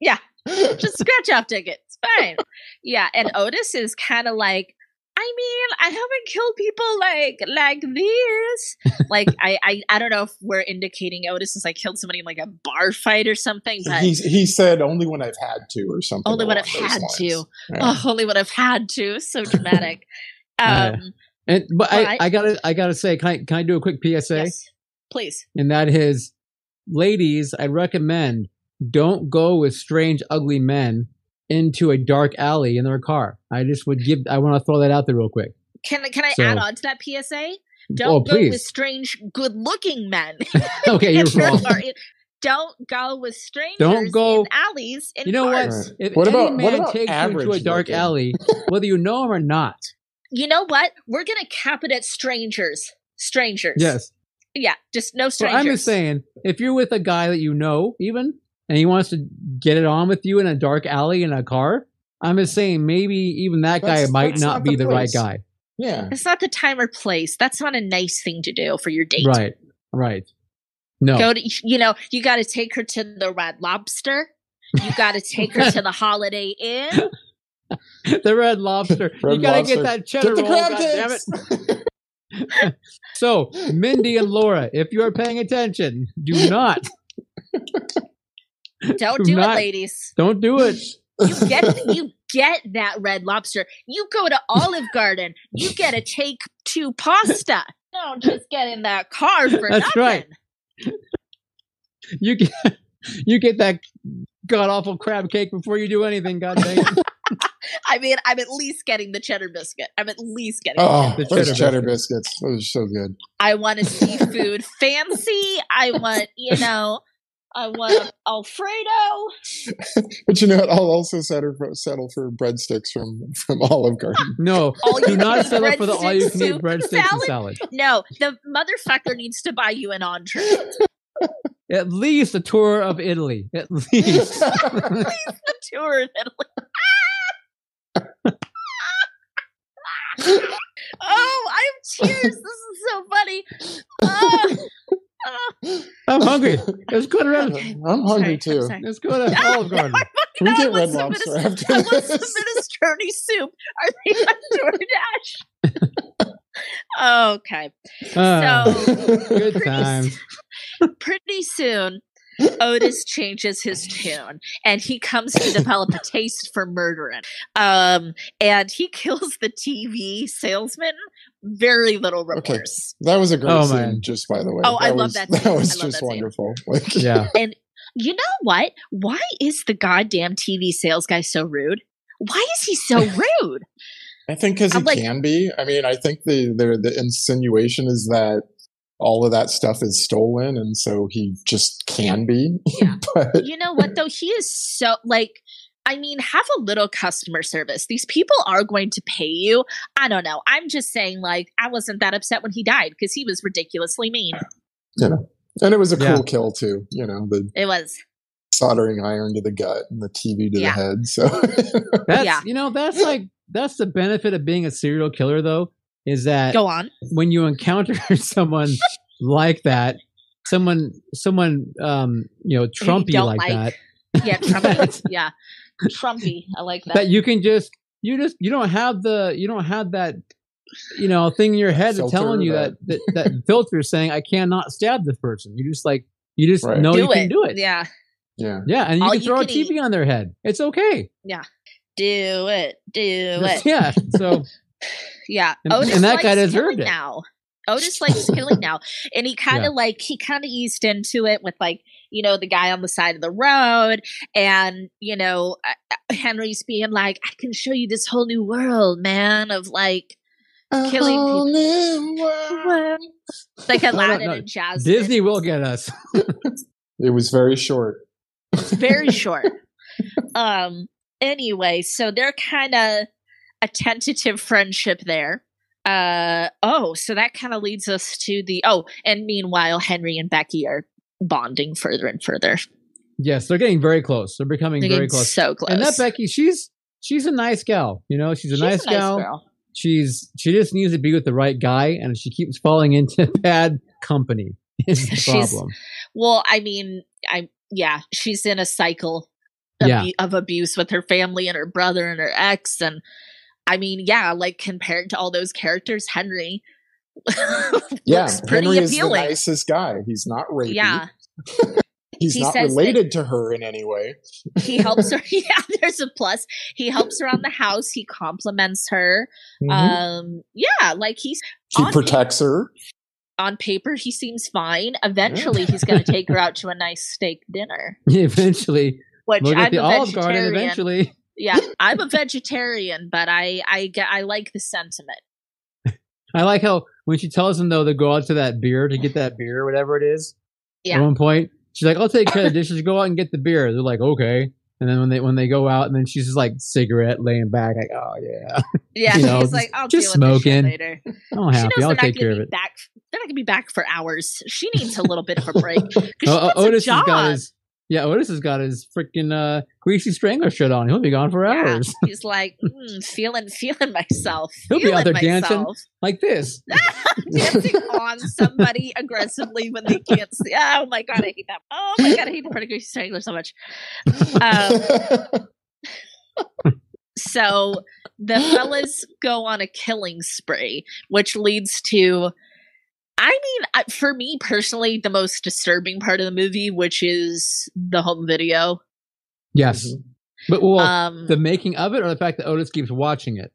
Yeah. Just scratch off tickets. Fine. Yeah, and Otis is kind of like, I mean, I haven't killed people like like this. Like, I, I I don't know if we're indicating Otis is I killed somebody in like a bar fight or something, but He's, he said only when I've had to or something. only when I've had lines. to. Yeah. Oh, only when I've had to. So dramatic. Yeah. Um, And but Well, I, I- I gotta I gotta say, can I can I do a quick PSA? yes, please. And that is, ladies, I recommend don't go with strange, ugly men into a dark alley in their car. I just would give. I want to throw that out there real quick. Can can I So- add on to that PSA? Oh, Don't oh, go with strange, good-looking men. okay, you're in wrong. car. Don't go with strangers Don't go- in alleys. In You know what? cars. Right. If What any about- what man about takes you into a dark looking? alley, whether you know him or not, You know what? We're gonna cap it at strangers. Strangers. yes. Yeah. Just no So strangers. I'm just saying, if you're with a guy that you know, even, and he wants to get it on with you in a dark alley in a car, I'm just saying maybe even that guy That's- might that's not not be the the right guy. Yeah. It's not the time or place. That's not a nice thing to do for your date. Right. Right. No. Go to you know you got to take her to the Red Lobster. You got to take her to the Holiday Inn. the red lobster. you gotta get that cheddar Get roll. crab damn it. So, Mindy and Laura, if you're paying attention, do not, Don't Do do not- it, ladies. don't do it. You get you get that Red Lobster. You go to Olive Garden. You get a take two pasta. Don't just get in that car for That's nothing. right. You get, you get that god awful crab cake before you do anything. God dang it. I mean, I'm at least getting the cheddar biscuit. I'm at least getting. Oh, The those cheddar cheddar biscuits. Those are so good. I want a seafood fancy. I want, you know, I want Alfredo. But you know what? I'll also settle for, settle for breadsticks from from Olive Garden. No, All you do not can settle for the all you can eat breadsticks, breadsticks and salad. salad. No, the motherfucker needs to buy you an entree. At least a tour of Italy. At least. At least a tour of Italy. oh, I have tears. This is so funny. Ah. I'm hungry. Let's go to Red. I'm hungry Sorry, too. I'm. Let's go to Olive Garden. Can we get Red Lobster minis- after I want some minestrone soup. Are they on DoorDash? okay. Ah, So good pretty times. pretty soon Otis changes his tune and he comes to develop a taste for murdering. Um, and he kills the TV salesman. Very little Okay. That was a great Oh, scene, man. just by the way. Oh, I love was, that That scene. was just that wonderful. Like, Yeah. And you know what? Why is the goddamn TV sales guy so rude? Why is he so rude? I think because he like- can be. I mean, I think the, the the insinuation is that all of that stuff is stolen, and so he just can be. Yeah. but you know what though? He is so like I mean, have a little customer service. These people are going to pay you. I don't know. I'm just saying, like, I wasn't that upset when he died because he was ridiculously mean. you know, and it was a Yeah. cool kill too. You know, the It was. soldering iron to the gut and the TV to Yeah. the head. So That's Yeah. you know that's like that's the benefit of being a serial killer though is that Go on. when you encounter someone like that, someone someone um you know Trumpy don't like, like. that Yeah, Trumpy. yeah. Trumpy. I like that. that you can just you just you don't have the you don't have that you know thing in your head Filter telling you that that- that, that filter saying I cannot stab this person. You just like you just Right. know do you it. can do it. Yeah. yeah, Yeah, and you All can you throw can a TV eat. on their head. It's okay. Yeah. Do it. Do Just- it. yeah. So Yeah. And- Otis and that guy deserved killing it. now. Otis likes killing now. And he kind of Yeah. like, he kind of eased into it with like, you know, the guy on the side of the road. And, you know, uh, Henry's being like, I can show you this whole new world, man, of like, A Killing whole new world. like No, no, Aladdin no. and Jasmine. Disney will get us. It was very short. It's very short. um. Anyway, so they're kind of a tentative friendship there. Uh oh, so that kind of leads us to the oh, and meanwhile Henry and Becky are bonding further and further. Yes, they're getting very close. They're becoming They're very close. so close. And that Becky, she's she's a nice gal. You know, she's a She's nice gal. girl. She's she just needs to be with the right guy, and she keeps falling into bad company. Is the problem? Well, I mean, I yeah, she's in a cycle of, Yeah. of abuse with her family and her brother and her ex, and I mean, yeah, like compared to all those characters, Henry Yeah, Henry is the nicest guy. He's not rapey. Yeah, He's He not related to her in any way. he helps her. Yeah, there's a plus. He helps around the house. He compliments her. Mhm. Um, yeah, like he's he protects her. on paper he seems fine. Eventually, he's going to take her out to a nice steak dinner. eventually, Which I'm at the a Olive Garden. Eventually, Yeah, I'm a vegetarian, but I I get I like the sentiment. I like how when she tells him though to go out to that beer to get that beer, or whatever it is. Yeah. At one point, she's like, "I'll take care of the dishes. Go out and get the beer." They're like, "Okay." And then when they when they go out, and then she's just like cigarette laying back, like, "Oh yeah, Yeah, You know, he's like, I'll just deal with smoking. later. I'm She knows happy. they're I'll not take care of it." back. They're not going to be back for hours. She needs a little bit of a break. 'cause oh, she Oh, wants a Otis has got his yeah. Otis has got his freaking uh, greasy strangler shirt on. He'll be gone for Yeah, hours, he's like mm, feeling feeling myself. He'll be out feeling there dancing. like this. dancing on somebody aggressively when they can't see. Oh my god, I hate that. Oh my god, I hate the greasy Strangler so much. Um, so the fellas go on a killing spree, which leads to, I mean, uh, for me personally, the most disturbing part of the movie, which is the home video. Yes, Mhm. but well, um, the making of it, or the fact that Otis keeps watching it.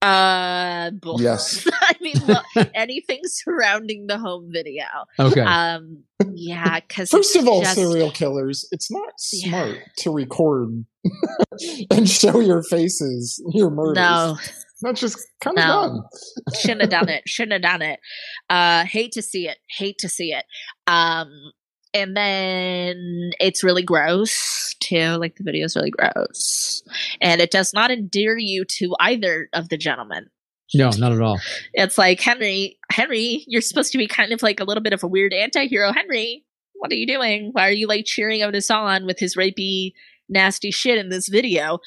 Uh, both. Yes. I mean, look, anything surrounding the home video. Okay. Um, yeah, because First of all, just, serial killers, it's not Yeah. smart to record and show your faces, your murders. no, That's just kind of No. dumb. shouldn't have done it. Shouldn't have done it. Uh, hate to see it. Hate to see it. Um, and then it's really gross too. Like the video is really gross, and it does not endear you to either of the gentlemen. no, not at all. It's like Henry, Henry, you're supposed to be kind of like a little bit of a weird anti-hero. Henry, what are you doing? Why are you like cheering Otis on with his rapey, nasty shit in this video?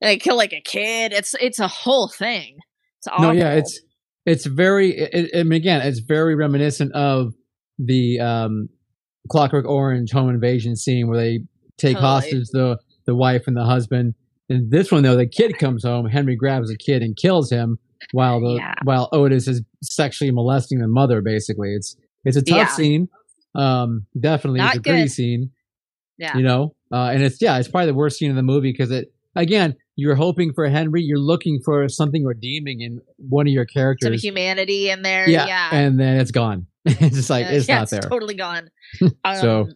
And they kill like a kid. It's it's a whole thing. It's awful. No, yeah, it's it's very. It, I mean, again, it's very reminiscent of the um, Clockwork Orange home invasion scene where they take Totally. hostage the the wife and the husband. In this one, though, the kid comes home. Henry grabs the kid and kills him, while the Yeah. while Otis is sexually molesting the mother. Basically, it's it's a tough Yeah. scene. Um, definitely, Not it's a good. scene. yeah. You know, uh, and it's yeah, it's probably the worst scene in the movie because it again, you're hoping for Henry, you're looking for something redeeming in one of your characters. some humanity in there. yeah, Yeah, and then it's gone. it's just like Uh, it's yeah, not there. totally gone. Um, So-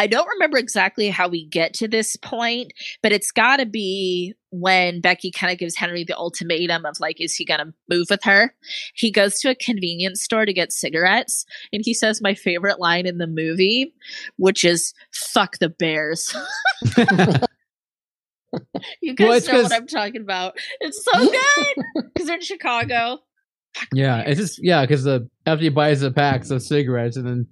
I don't remember exactly how we get to this point, but it's got to be when Becky kind of gives Henry the ultimatum of like, is he going to move with her? He goes to a convenience store to get cigarettes, and he says my favorite line in the movie, which is "fuck the bears." you guys Well, know what I'm talking about. It's so good because they're in Chicago. Yeah, it's just yeah, because the after he buys the packs of cigarettes and then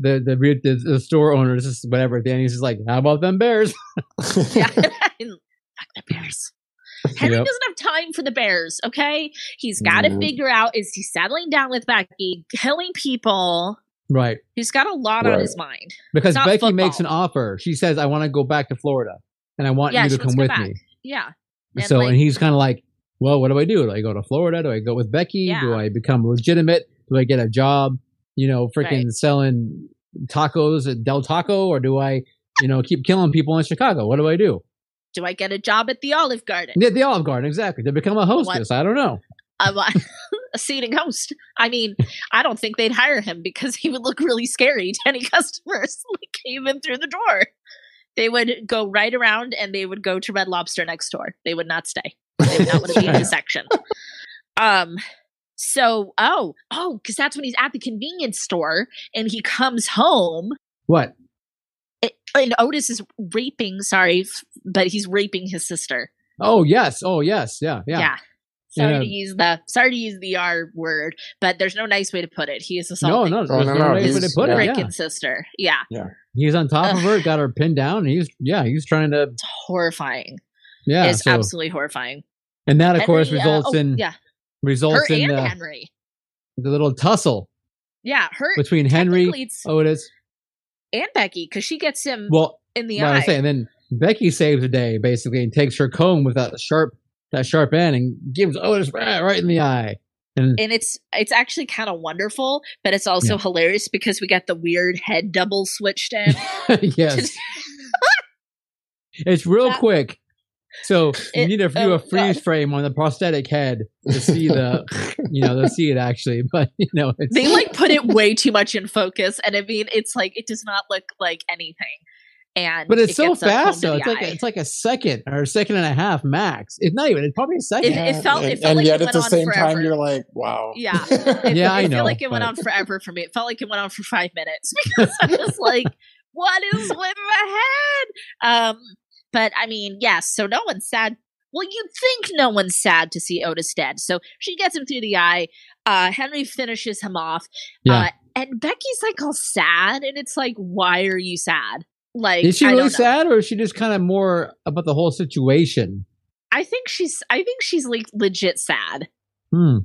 the the the, the store owner is just whatever. He's just like, "How about them bears?" Yeah. Fuck the Bears. Henry Yep. doesn't have time for the Bears, okay? He's got to No. figure out is he settling down with Becky, killing people? right, He's got a lot on his mind. because Becky football. makes an offer. She says, "I want to go back to Florida, and I want Yeah, you to come with back. me." Yeah. And, so like- and he's kind of like, well, what do I do? Do I go to Florida? Do I go with Becky? Do I become legitimate? Do I get a job? You know, freaking Right. selling tacos at Del Taco, or do I, you know, keep killing people in Chicago? What do I do? Do I get a job at the Olive Garden? Yeah, the Olive Garden, exactly. To become a hostess, I don't know. A, a seating host. I mean, I don't think they'd hire him because he would look really scary to any customers that came in through the door. They would go right around and they would go to Red Lobster next door. They would not stay. They would not want to be in the section. Um. So, oh, oh, because that's when he's at the convenience store and he comes home What? it, and Otis is raping. Sorry, but he's raping his sister. Oh yes, oh yes, yeah, yeah. Yeah. Sorry Yeah. to use the sorry to use the R word, but there's no nice way to put it. He is No, assaulting no, Oh, there's no, no, no, way he's- to put it. Rick Yeah. and sister. Yeah, He's on top of her, got her pinned down, and he's yeah, he's trying to it's horrifying. yeah. it's so, absolutely horrifying. and that of course Henry, uh, results oh, in yeah, her results in and the, Henry. the little tussle Yeah, her between Henry, Otis. and Becky because she gets him Well, in the what I eye. was saying, then Becky saves the day basically and takes her comb with that sharp that sharp end and gives Otis right, right in the eye. And and it's it's actually kind of wonderful, but it's also Yeah. hilarious because we got the weird head double switched in. yes, it's real That- quick. So you It- need to do oh, a freeze God. frame on the prosthetic head to see the, you know, to see it actually. But you know, it's, they like put it way too much in focus, and I mean, it's like it does not look like anything. And but it's it so gets up home fast though. the It's like eye. it's like a second or a second and a half max. It's not even. It's probably a second. It- it felt- and, felt and like yet it at the went on same time, you're like, wow. Yeah. It, Yeah, it I felt know, like it went but- on forever for me. It felt like it went on for five minutes because I was like, what is with my head? Um, but I mean, yes. So no one's sad. Well, you'd think no one's sad to see Otis dead. So she gets him through the eye. Uh, Henry finishes him off. Yeah. Uh, and Becky's like all sad, and it's like, why are you sad? Like, Is she really sad, or is she just kind of more about the whole situation? I think she's. I think she's like legit sad. Hmm.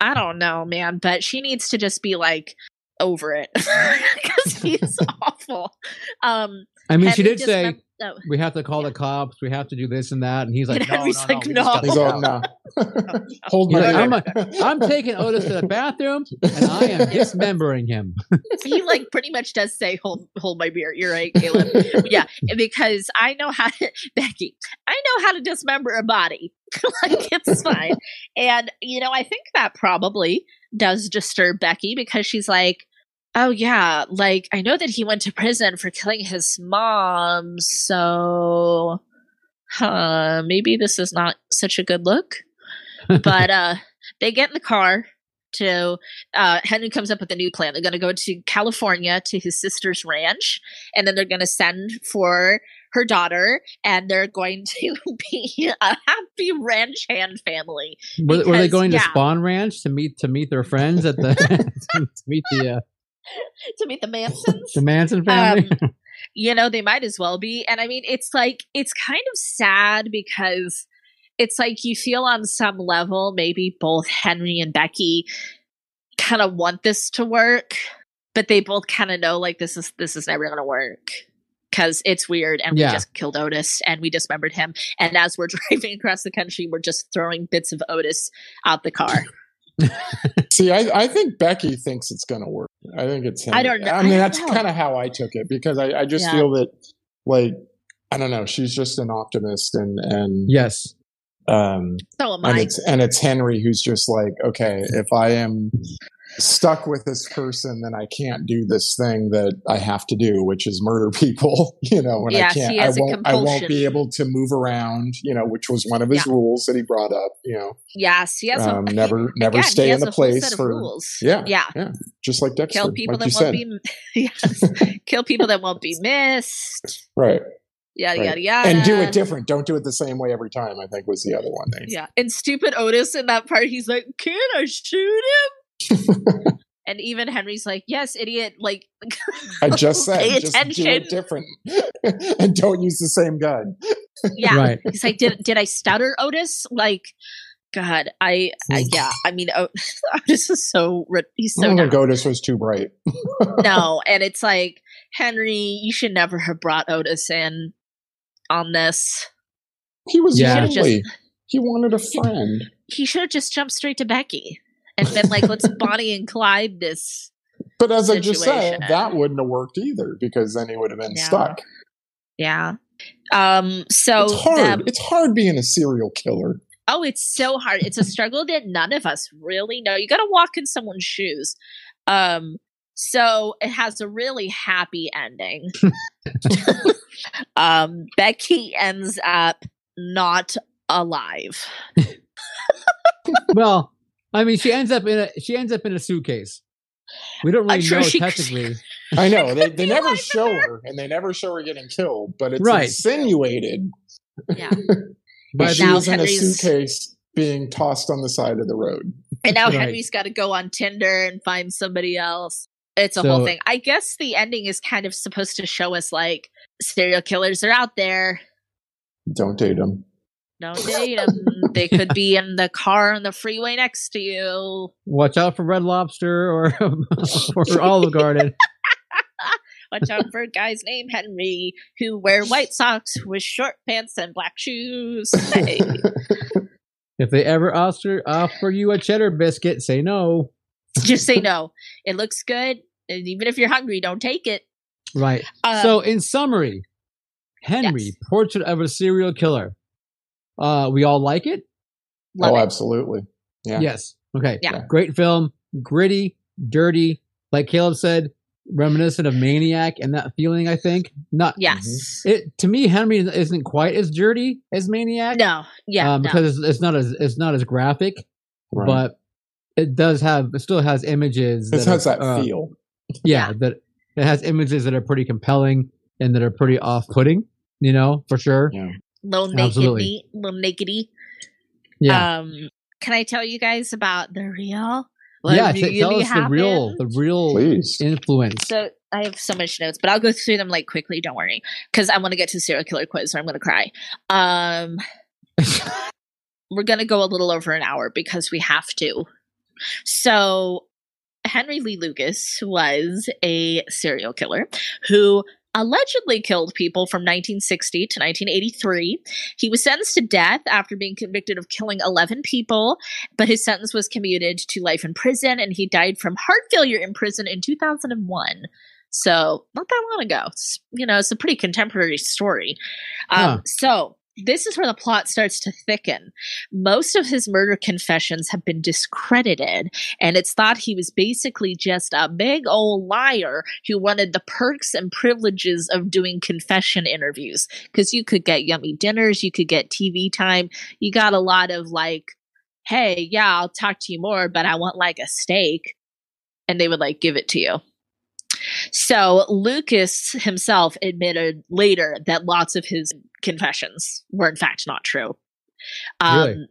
I don't know, man, but she needs to just be like over it because he's awful. Um, I mean, she did say mem- Oh. we have to call the cops. We have to do this and that. And he's like, And no, Henry's no, like, we "No." He's go all, no. Hold He's my like. I'm, I'm taking Otis to the bathroom and I am dismembering him. he like pretty much does say hold hold my beer you're right caleb yeah because i know how to becky i know how to dismember a body like it's fine and you know i think that probably does disturb becky because she's like oh yeah like i know that he went to prison for killing his mom so huh maybe this is not such a good look but uh they get in the car to uh, Henry comes up with a new plan. They're going to go to California to his sister's ranch, and then they're going to send for her daughter, and they're going to be a happy ranch hand family. Were, were they Because, going to. Spahn Ranch to meet to meet their friends at the to meet the uh, To meet the Mansons, the Manson family? Um, you know, they might as well be. And I mean, it's like it's kind of sad because it's like you feel on some level maybe both Henry and Becky kind of want this to work, but they both kind of know like this is this is never going to work because it's weird and Yeah. we just killed Otis and we dismembered him and as we're driving across the country we're just throwing bits of Otis out the car. See, I, I think Becky thinks it's going to work. I think it's him. I don't know. I I mean, don't that's kind of how I took it because I, I just Yeah. feel that, like, I don't know. She's just an optimist, and and yes. um, So am and I. it's and it's Henry who's just like, okay, if I am stuck with this person, then I can't do this thing that I have to do, which is murder people. You know, and Yes, I can't. I won't. I won't be able to move around. You know, which was one of his Yeah. rules that he brought up. You know, Yes, a um, never never Again, stay in the place for rules. yeah, yeah. yeah, just like Dexter, Kill people like that won't said. be yes. kill people that won't be missed. right. Yada Right. yada yada. and do it different. Don't do it the same way every time. I think was the other one. Yeah, and stupid Otis in that part, he's like, "Can I shoot him?" and even Henry's like, "Yes, idiot!" Like, I just said, Pay just do attention. it different, and don't use the same gun. yeah, Right. he's like, "Did did I stutter, Otis?" Like, God, I, I hmm. yeah, I mean, o- Otis is so ri- he's I so don't dumb. think Otis was too bright. no, and it's like Henry, you should never have brought Otis in on this. He was Yeah. lonely. he wanted a friend. He should have just jumped straight to Becky and been like, "Let's Bonnie and Clyde this." But as I just said, that wouldn't have worked either because then he would have been Yeah. stuck. Yeah. Um. So it's hard. them- it's hard being a serial killer. Oh, it's so hard. It's a struggle that none of us really know. You got to walk in someone's shoes. Um, so it has a really happy ending. um, Becky ends up not alive. Well, I mean, she ends up in a she ends up in a suitcase. We don't I'm really know she- technically. I know they, they never alive in show there. her, and they never show her getting killed. But it's Right. insinuated Yeah. that But she now was in a suitcase being tossed on the side of the road. And now Right. Henry's got to go on Tinder and find somebody else. It's a So- whole thing. I guess the ending is kind of supposed to show us like serial killers are out there. Don't date him. Don't date them. they could be in the car on the freeway next to you. watch out for Red Lobster or or Olive Garden. Watch out for a guy's named Henry who wear white socks with short pants and black shoes. Hey. If they ever offer offer you a cheddar biscuit, say no. Just say no. It looks good. And even if you're hungry, don't take it. Right. Um, so, in summary, Henry, yes. Portrait of a Serial Killer. Uh, we all like it. love oh, it. absolutely. Yeah. Yes. Okay. Yeah. Great film. Gritty, dirty. Like Caleb said, reminiscent of Maniac and that feeling. I think not. Yes. It to me, Henry isn't quite as dirty as Maniac. No. Yeah. um, no. because it's, it's not as it's not as graphic, Right. but it does have it still has images. it has are, that uh, feel. Yeah, Yeah. that it has images that are pretty compelling and that are pretty off-putting. You know, for sure. Yeah. Little naked absolutely. meat, little nakedy. Yeah, Um, can I tell you guys about the real? yeah. what t- tell really us the real, the real Please. influence. So I have so much notes, but I'll go through them like quickly. Don't worry, because I want to get to serial killer quiz, or I'm going to cry. Um, we're going to go a little over an hour because we have to. So Henry Lee Lucas was a serial killer who allegedly killed people from 1960 to 1983. He was sentenced to death after being convicted of killing 11 people, but his sentence was commuted to life in prison, and he died from heart failure in prison in 2001. So, not that long ago. It's, you know, it's a pretty contemporary story. Um, Huh. So, this is where the plot starts to thicken. Most of his murder confessions have been discredited, and it's thought he was basically just a big old liar who wanted the perks and privileges of doing confession interviews. Because you could get yummy dinners, you could get TV time, you got a lot of like, hey, yeah, I'll talk to you more, but I want like a steak. And they would like give it to you. So Lucas himself admitted later that lots of his confessions were in fact not true. Um, Really?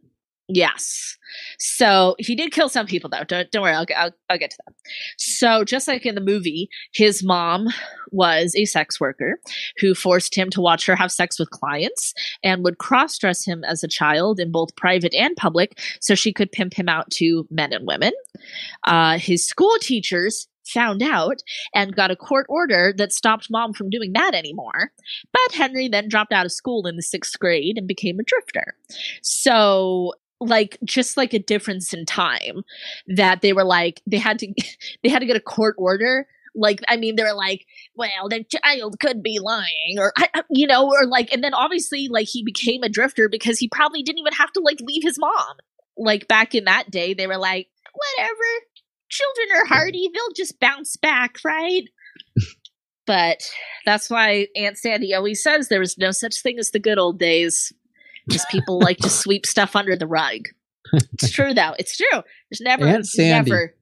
Yes. So he did kill some people, though. Don't don't worry. I'll, I'll I'll get to that. So just like in the movie, his mom was a sex worker who forced him to watch her have sex with clients and would cross dress him as a child in both private and public, so she could pimp him out to men and women. Uh, his school teachers found out and got a court order that stopped mom from doing that anymore. But Henry then dropped out of school in the sixth grade and became a drifter. So like just like a difference in time that they were like they had to they had to get a court order like i mean they were like well the child could be lying or you know or like and then obviously like he became a drifter because he probably didn't even have to like leave his mom like back in that day they were like whatever children are hardy they'll just bounce back right but that's why aunt sandy always says there was no such thing as the good old days because people like to sweep stuff under the rug. It's true though. It's true. There's never Aunt Sandy. never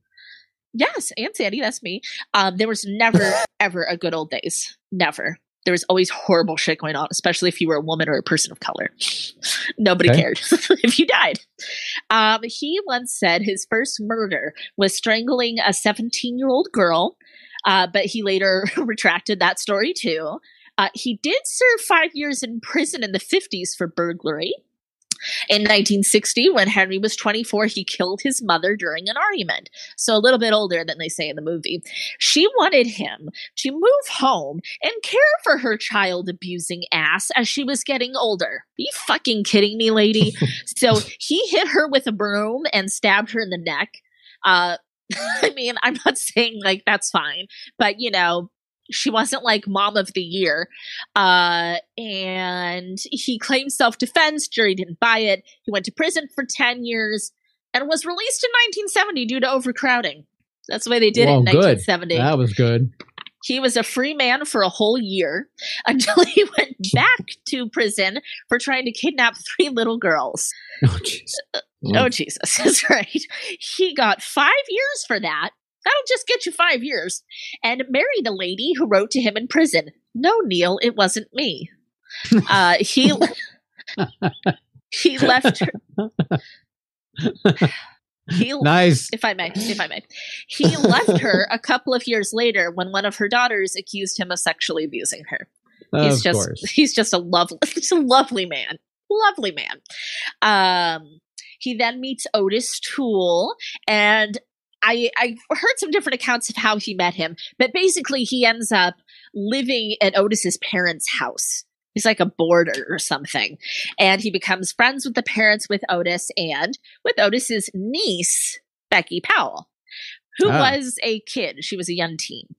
Yes, Aunt Sandy, that's me. Um, there was never ever a good old days. Never. There was always horrible shit going on, especially if you were a woman or a person of color. Nobody Okay. cared if you died. Um, he once said his first murder was strangling a 17 year old girl, uh, but he later retracted that story too. Uh, he did serve five years in prison in the 50s for burglary. In 1960, when Henry was 24, he killed his mother during an argument. So a little bit older than they say in the movie. She wanted him to move home and care for her child abusing ass as she was getting older. Are you fucking kidding me, lady? so he hit her with a broom and stabbed her in the neck. Uh, I mean, I'm not saying like that's fine, but you know, she wasn't like mom of the year. Uh, and he claimed self defense. Jury didn't buy it. He went to prison for 10 years and was released in 1970 due to overcrowding. That's the way they did Well, it in good. 1970. That was good. He was a free man for a whole year until he went back to prison for trying to kidnap three little girls. Oh, Jesus. Oh, Jesus. That's right. He got five years for that. That'll just get you five years. And married a lady who wrote to him in prison No, Neil, it wasn't me. Uh, he, he left her. He, Nice. if I may, if I may. He left her a couple of years later when one of her daughters accused him of sexually abusing her. He's of just course. he's just a lovely he's a lovely man. Lovely man. Um he then meets Ottis Toole and I I heard some different accounts of how he met him, but basically he ends up living at Otis's parents' house. He's like a boarder or something. And he becomes friends with the parents with Otis and with Otis's niece, Becky Powell, who Ah. was a kid. She was a young teen.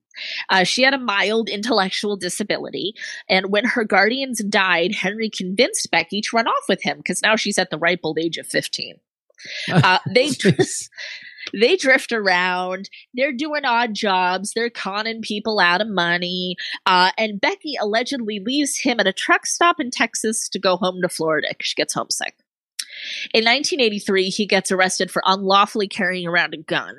Uh, she had a mild intellectual disability, and when her guardians died, Henry convinced Becky to run off with him because now she's at the ripe old age of 15. Uh, they. They drift around. They're doing odd jobs. They're conning people out of money. Uh, and Becky allegedly leaves him at a truck stop in Texas to go home to Florida because she gets homesick. In 1983, he gets arrested for unlawfully carrying around a gun.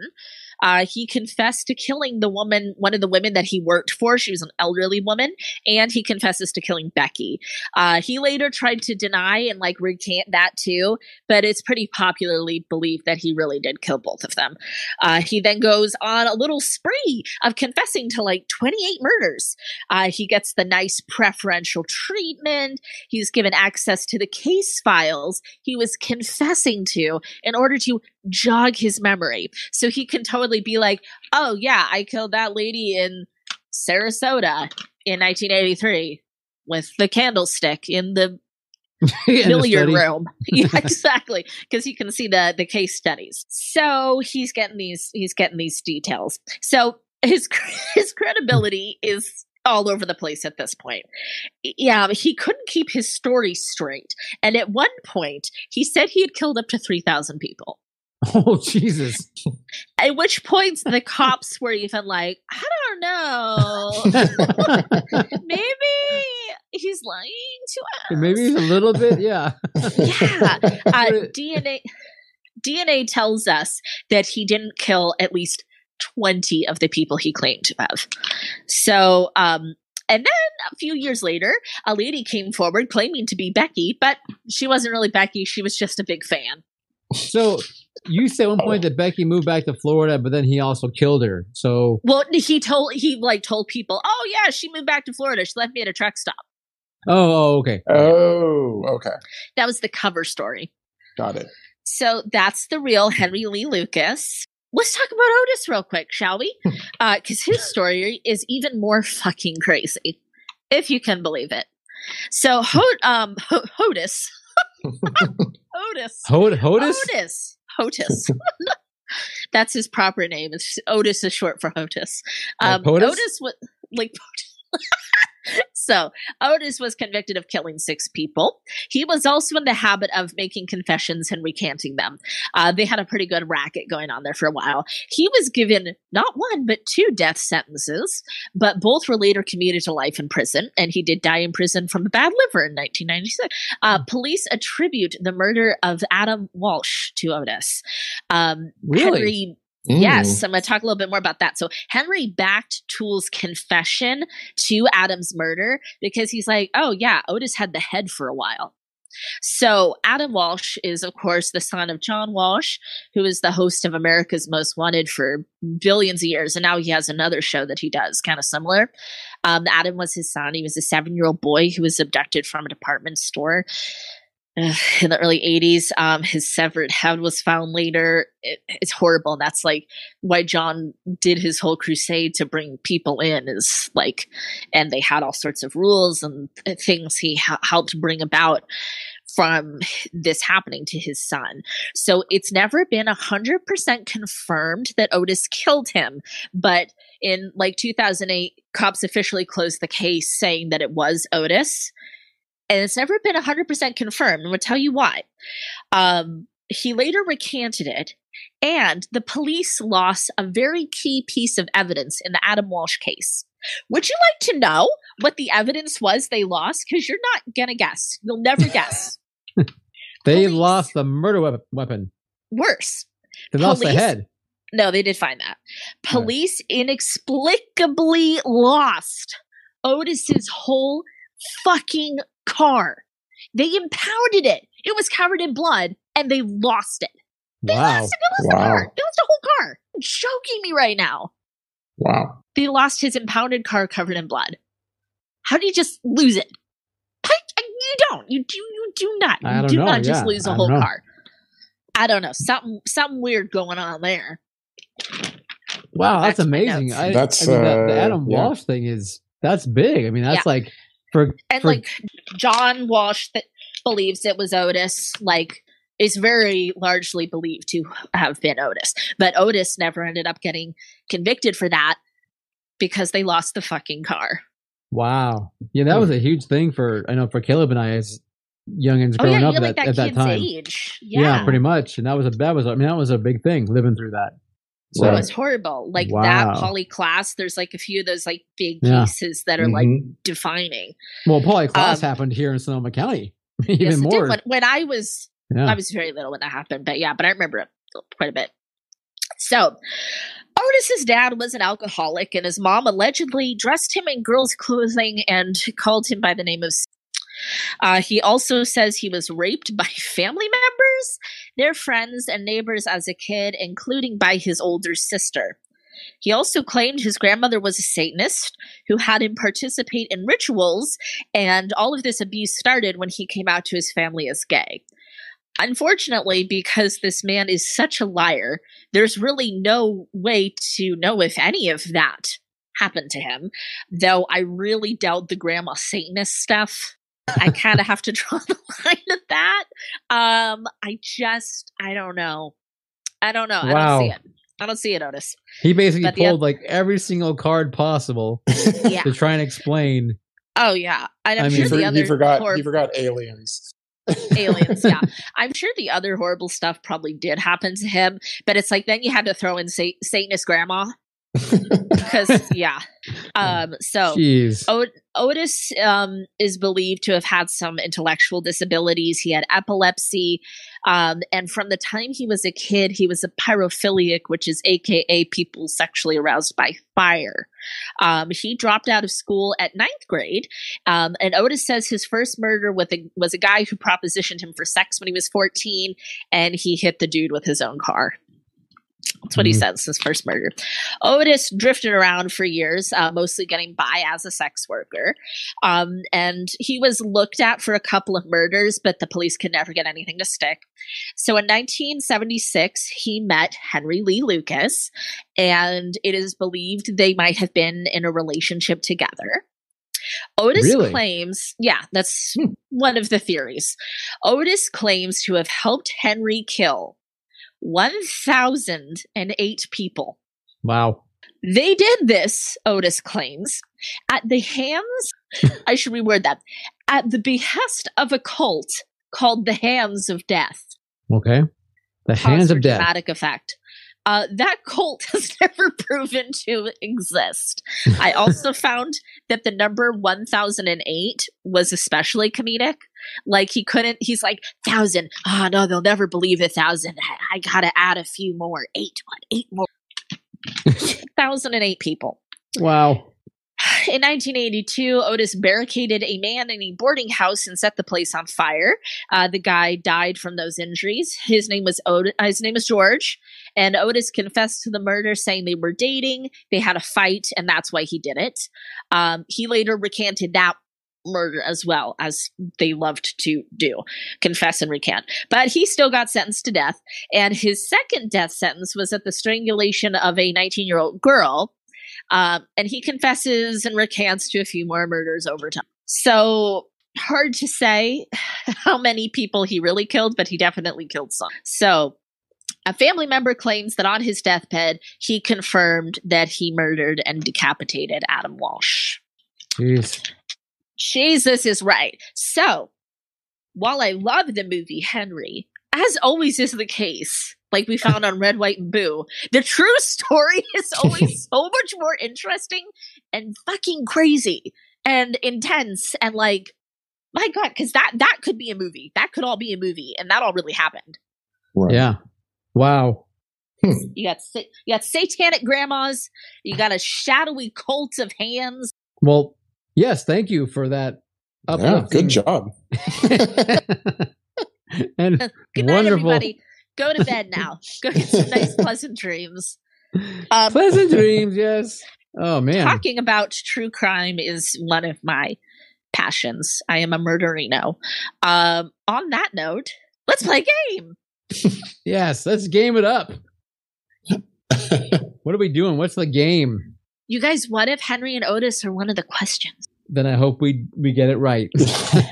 Uh, he confessed to killing the woman, one of the women that he worked for. She was an elderly woman, and he confesses to killing Becky. Uh, he later tried to deny and like recant that too, but it's pretty popularly believed that he really did kill both of them. Uh, he then goes on a little spree of confessing to like 28 murders. Uh, he gets the nice preferential treatment. He's given access to the case files he was confessing to in order to jog his memory. So he can totally be like, oh, yeah, I killed that lady in Sarasota. in 1983 with the candlestick in the In billiard room. yeah, exactly. Because you can see the the case studies. So he's getting these he's getting these details. So his his credibility is all over the place at this point. Yeah, he couldn't keep his story straight. And at one point, he said he had killed up to 3,000 people. Oh Jesus! At which point the cops were even like, I don't know. Maybe he's lying to us. Maybe a little bit. Yeah. yeah. Uh, DNA DNA tells us that he didn't kill at least 20 of the people he claimed to have. So, um, and then a few years later, a lady came forward claiming to be Becky, but she wasn't really Becky. She was just a big fan. So you said one point that Becky moved back to Florida, but then he also killed her. So Well, he told he like told people, "Oh yeah, she moved back to Florida. She left me at a truck stop." oh, oh okay. Oh, okay. That was the cover story. Got it. So that's the real Henry Lee Lucas. Let's talk about Ottis real quick, shall we? Because his story is even more fucking crazy, if you can believe it. So, Hot, um, Ho- Hotus, Ottis, Hod- Hodis? Ottis, Hotus. That's his proper name. It's, Ottis is short for Hotus. Like Um, POTUS? Ottis was like. so Ottis was convicted of killing six people. He was also in the habit of making confessions and recanting them. Uh, they had a pretty good racket going on there for a while. He was given not one but two death sentences, but both were later commuted to life in prison. And he did die in prison from a bad liver in 1996. Uh, police attribute the murder of Adam Walsh to Ottis. Um, Really? Henry Mm. Yes, I'm going to talk a little bit more about that. So Henry backed Toole's confession to Adam's murder because he's like, oh yeah, Ottis had the head for a while. So Adam Walsh is, of course, the son of John Walsh, who is the host of America's Most Wanted for billions of years, and now he has another show that he does, kind of similar. Um, Adam was his son. He was a seven-year-old boy who was abducted from a department store in the early 80s. Um, his severed head was found later. It, it's horrible. And that's like why John did his whole crusade to bring people in is like, and they had all sorts of rules and things he ha- helped bring about from this happening to his son. So it's never been a hundred percent confirmed that Ottis killed him, but in like 2008, cops officially closed the case saying that it was Ottis and it's never been 100% confirmed. And we'll tell you why. Um, he later recanted it, and the police lost a very key piece of evidence in the Adam Walsh case. Would you like to know what the evidence was they lost? Because you're not going to guess. You'll never guess. They Police. lost the murder wep- weapon. Worse. They lost the head. No, they did find that. Police inexplicably lost Ottis's whole fucking car. They impounded it. It was covered in blood and they lost it. They Wow. lost it. They lost the car. They lost the whole car. You're joking me right now. Wow. They lost his impounded car covered in blood. How do you just lose it? I- I- You don't. You do. You do not. You I don't do know, not just yeah. lose a whole know. car. I don't know. Something something weird going on there. Wow, that's That's amazing. I, That's, I mean, the, the uh, Adam yeah. Walsh thing is that's big. I mean, that's Yeah. like for and for- like John Walsh that believes it was Ottis, like is very largely believed to have been Ottis. But Ottis never ended up getting convicted for that because they lost the fucking car. wow. Yeah, that hmm. was a huge thing for I know for Caleb and I as youngins Oh growing yeah, up at, like that, that at that time. age. Yeah. Yeah, pretty much. And that was a that was I mean that was a big thing living through that. So It Right. was horrible. Like Wow. that Polly Klaas, there's like a few of those like big Yeah. cases that are like Mhm. defining. well, Polly Klaas Um, happened here in Sonoma County. Even Yes, it did. more. When, when I was yeah. I was very little when that happened, but yeah, but I remember it quite a bit. So, Ottis's dad was an alcoholic, and his mom allegedly dressed him in girls' clothing and called him by the name of. Uh, he also says he was raped by family members, their friends, and neighbors as a kid, including by his older sister. He also claimed his grandmother was a Satanist who had him participate in rituals, and all of this abuse started when he came out to his family as gay. Unfortunately, because this man is such a liar, there's really no way to know if any of that happened to him. Though I really doubt the grandma Satanist stuff. I kind of have to draw the line at that. Um, I just, I don't know. I don't know. I don't see it. I don't see it, Ottis. He basically But the pulled like every single card possible Yeah. to try and explain. Oh yeah. I'm I mean, sure he, for- the he other forgot. hor- He forgot aliens. aliens. Yeah, I'm sure the other horrible stuff probably did happen to him, but it's like then you had to throw in Sa- Satanist grandma because yeah. Um. So. Jeez. O- Ottis um, is believed to have had some intellectual disabilities. He had epilepsy. Um, and from the time he was a kid, he was a pyrophiliac, which is AKA people sexually aroused by fire. Um, he dropped out of school at ninth grade. Um, and Ottis says his first murder with a, was a guy who propositioned him for sex when he was 14, and he hit the dude with his own car. That's what he Mhm. says, his first murder. Ottis drifted around for years, uh, mostly getting by as a sex worker. Um, and he was looked at for a couple of murders, but the police could never get anything to stick. So in 1976, he met Henry Lee Lucas, and it is believed they might have been in a relationship together. Ottis Really? claims, yeah, that's Hmm. one of the theories. Ottis claims to have helped Henry kill 1,008 people. Wow. They did this, Ottis claims, at the hands, I should reword that, at the behest of a cult called the Hands of Death. Okay. The hands of death. Dramatic effect. Uh, that cult has never proven to exist. I also found that the number 1008 was especially comedic. Like he couldn't, he's like, thousand. Oh no, they'll never believe a thousand. I, I gotta add a few more. Eight, what, eight more. 1008 people. Wow. In 1982, Ottis barricaded a man in a boarding house and set the place on fire. Uh, the guy died from those injuries. His name was Ottis, uh, his name was George, and Ottis confessed to the murder, saying they were dating, they had a fight, and that's why he did it. Um, he later recanted that murder as well as they loved to do confess and recant but he still got sentenced to death and his second death sentence was at the strangulation of a 19 year old girl um, and he confesses and recants to a few more murders over time. So hard to say how many people he really killed, but he definitely killed some. So a family member claims that on his deathbed, he confirmed that he murdered and decapitated Adam Walsh. Jeez. Jesus is right. So while I love the movie Henry, as always is the case, like we found on Red, White, and Boo, the true story is always so much more interesting and fucking crazy and intense and like, my God, because that that could be a movie. That could all be a movie, and that all really happened. Right. Yeah. Wow. Hmm. Hmm. You got you got satanic grandmas. You got a shadowy cult of hands. Well, yes, thank you for that Yeah, good job. and Good night, Wonderful. everybody. Go to bed now. Go get some nice, pleasant dreams. Um, pleasant dreams, yes. Oh man. talking about true crime is one of my passions. I am a murderino. Um, on that note, let's play a game. Yes, let's game it up. What are we doing? What's the game? You guys, what if Henry and Ottis are one of the questions? Then I hope we we get it right.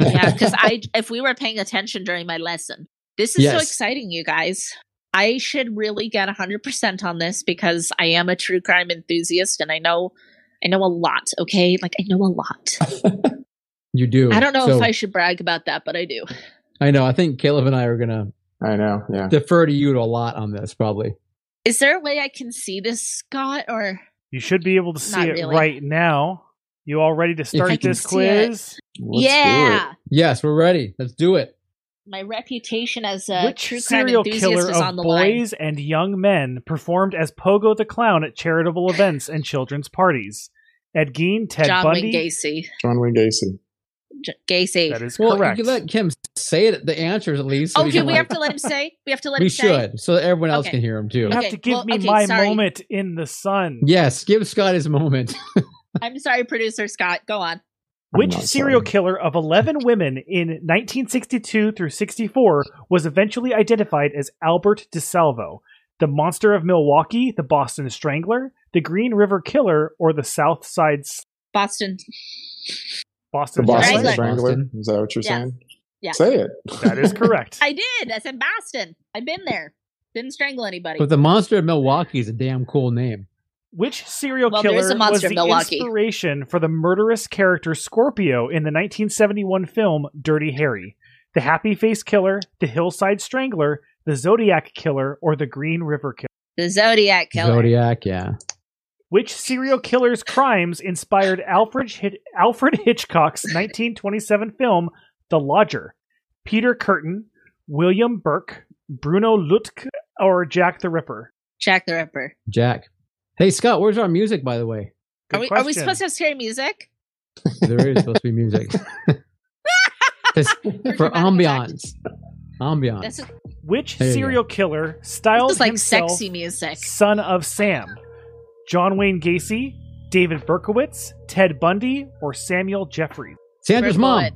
Yeah, because I, if we were paying attention during my lesson, this is so exciting, you guys. I should really get hundred percent on this because I am a true crime enthusiast and I know, I know a lot. Okay, like I know a lot. You do. I don't know So, if I should brag about that, but I do. I know. I think Caleb and I are gonna I know. Yeah. defer to you a lot on this, probably. Is there a way I can see this, Scott? Or You should be able to see Not it really. right now. You all ready to start this quiz? Yeah, Yes, we're ready. Let's do it. My reputation as a Which true crime serial enthusiast killer is of on the line. boys and young men performed as Pogo the Clown at charitable events and children's parties? Ed Gein, Ted John Bundy. Wayne Gacy. John Wayne Gacy. J- Gacy. That is Well, correct. you let Kim say it, the answers at least. so oh, do we like- have to let him say? We have to let we him say. We should, so that everyone else Okay. can hear him too. you have to give well, me okay, my sorry. moment in the sun. Yes, give Scott his moment. I'm sorry, producer Scott. Go on. I'm Which serial sorry. killer of 11 women in 1962 through 64 was eventually identified as Albert DeSalvo? The Monster of Milwaukee, the Boston Strangler, the Green River Killer, or the South Side S- Boston. The Boston Boston Strangler. Strangler. Boston. Is that what you're Yes. saying? Yeah. Say it. That is correct. I did. I said Boston. I've been there. Didn't strangle anybody. But the monster of Milwaukee is a damn cool name. Which serial Well, killer is a was the in Milwaukee. inspiration for the murderous character Scorpio in the 1971 film Dirty Harry? The Happy Face Killer, the Hillside Strangler, the Zodiac Killer, or the Green River Killer? the Zodiac killer. Zodiac, yeah. Which serial killer's crimes inspired Alfred, Hit- Alfred Hitchcock's 1927 film The Lodger? Peter Kürten, William Burke, Bruno Lüdke, or Jack the Ripper? Jack the Ripper. Jack. Hey Scott, where's our music by the way? Good Are we, are we supposed to have scary music? There is supposed to be music. For dramatic ambiance. Ambiance. This Which There go. serial killer this styled is like himself sexy music. son of Sam? John Wayne Gacy, David Berkowitz, Ted Bundy, or Samuel Jeffries? Sandra's mom.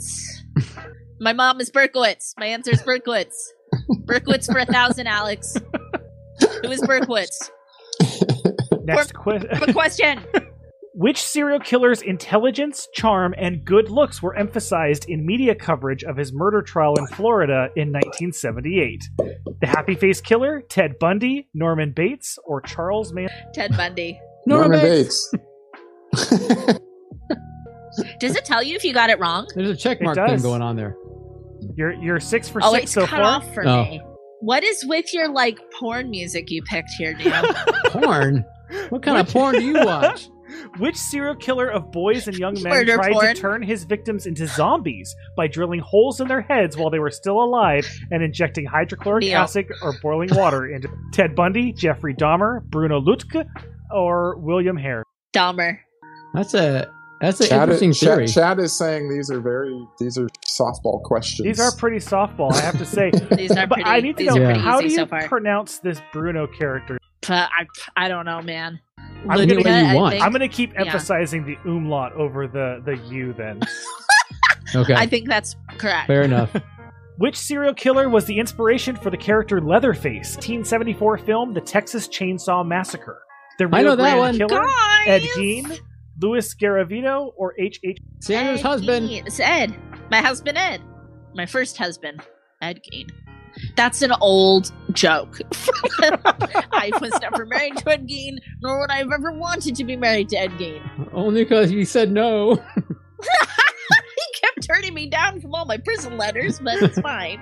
My mom is Berkowitz. My answer is Berkowitz. Berkowitz for a thousand, Alex. Who is Berkowitz? Next que- Quick question. Which serial killer's intelligence, charm, and good looks were emphasized in media coverage of his murder trial in Florida in 1978? The Happy Face Killer, Ted Bundy, Norman Bates, or Charles Manson? Ted Bundy. Norman Norman Bates. Bates. Does it tell you if you got it wrong? There's a check mark thing going on there. You're you're six for Oh, six it's so cut far. off for Oh. me. What is with your like porn music you picked here, Neil? Porn? What kind of porn do you watch? Which serial killer of boys and young men Murder tried porn. to turn his victims into zombies by drilling holes in their heads while they were still alive and injecting hydrochloric Neil. acid or boiling water into Ted Bundy, Jeffrey Dahmer, Bruno Lüdke, or William Hare? Dahmer. That's a that's an Chad, interesting is, theory. Chad, Chad is saying these are very these are softball questions. These are pretty softball, I have to say. These are but pretty. I need to know are Yeah. pretty how do you so pronounce this Bruno character? Uh, I, I don't know, man. I'm gonna- way I want. Think, I'm going to keep Yeah. emphasizing the umlaut over the the U then. Okay, I think that's correct. fair enough. Which serial killer was the inspiration for the character Leatherface? 1974 film The Texas Chainsaw Massacre. The I know that one. Killer, Guys! Ed Gein, Louis Garavito, or H. H. Sandra's husband. Gein. It's Ed. My husband Ed. My first husband, Ed Gein. That's an old joke. I was never married to Ed Gein, nor would I have ever wanted to be married to Ed Gein. Only because you said no. He kept turning me down from all my prison letters, but it's fine.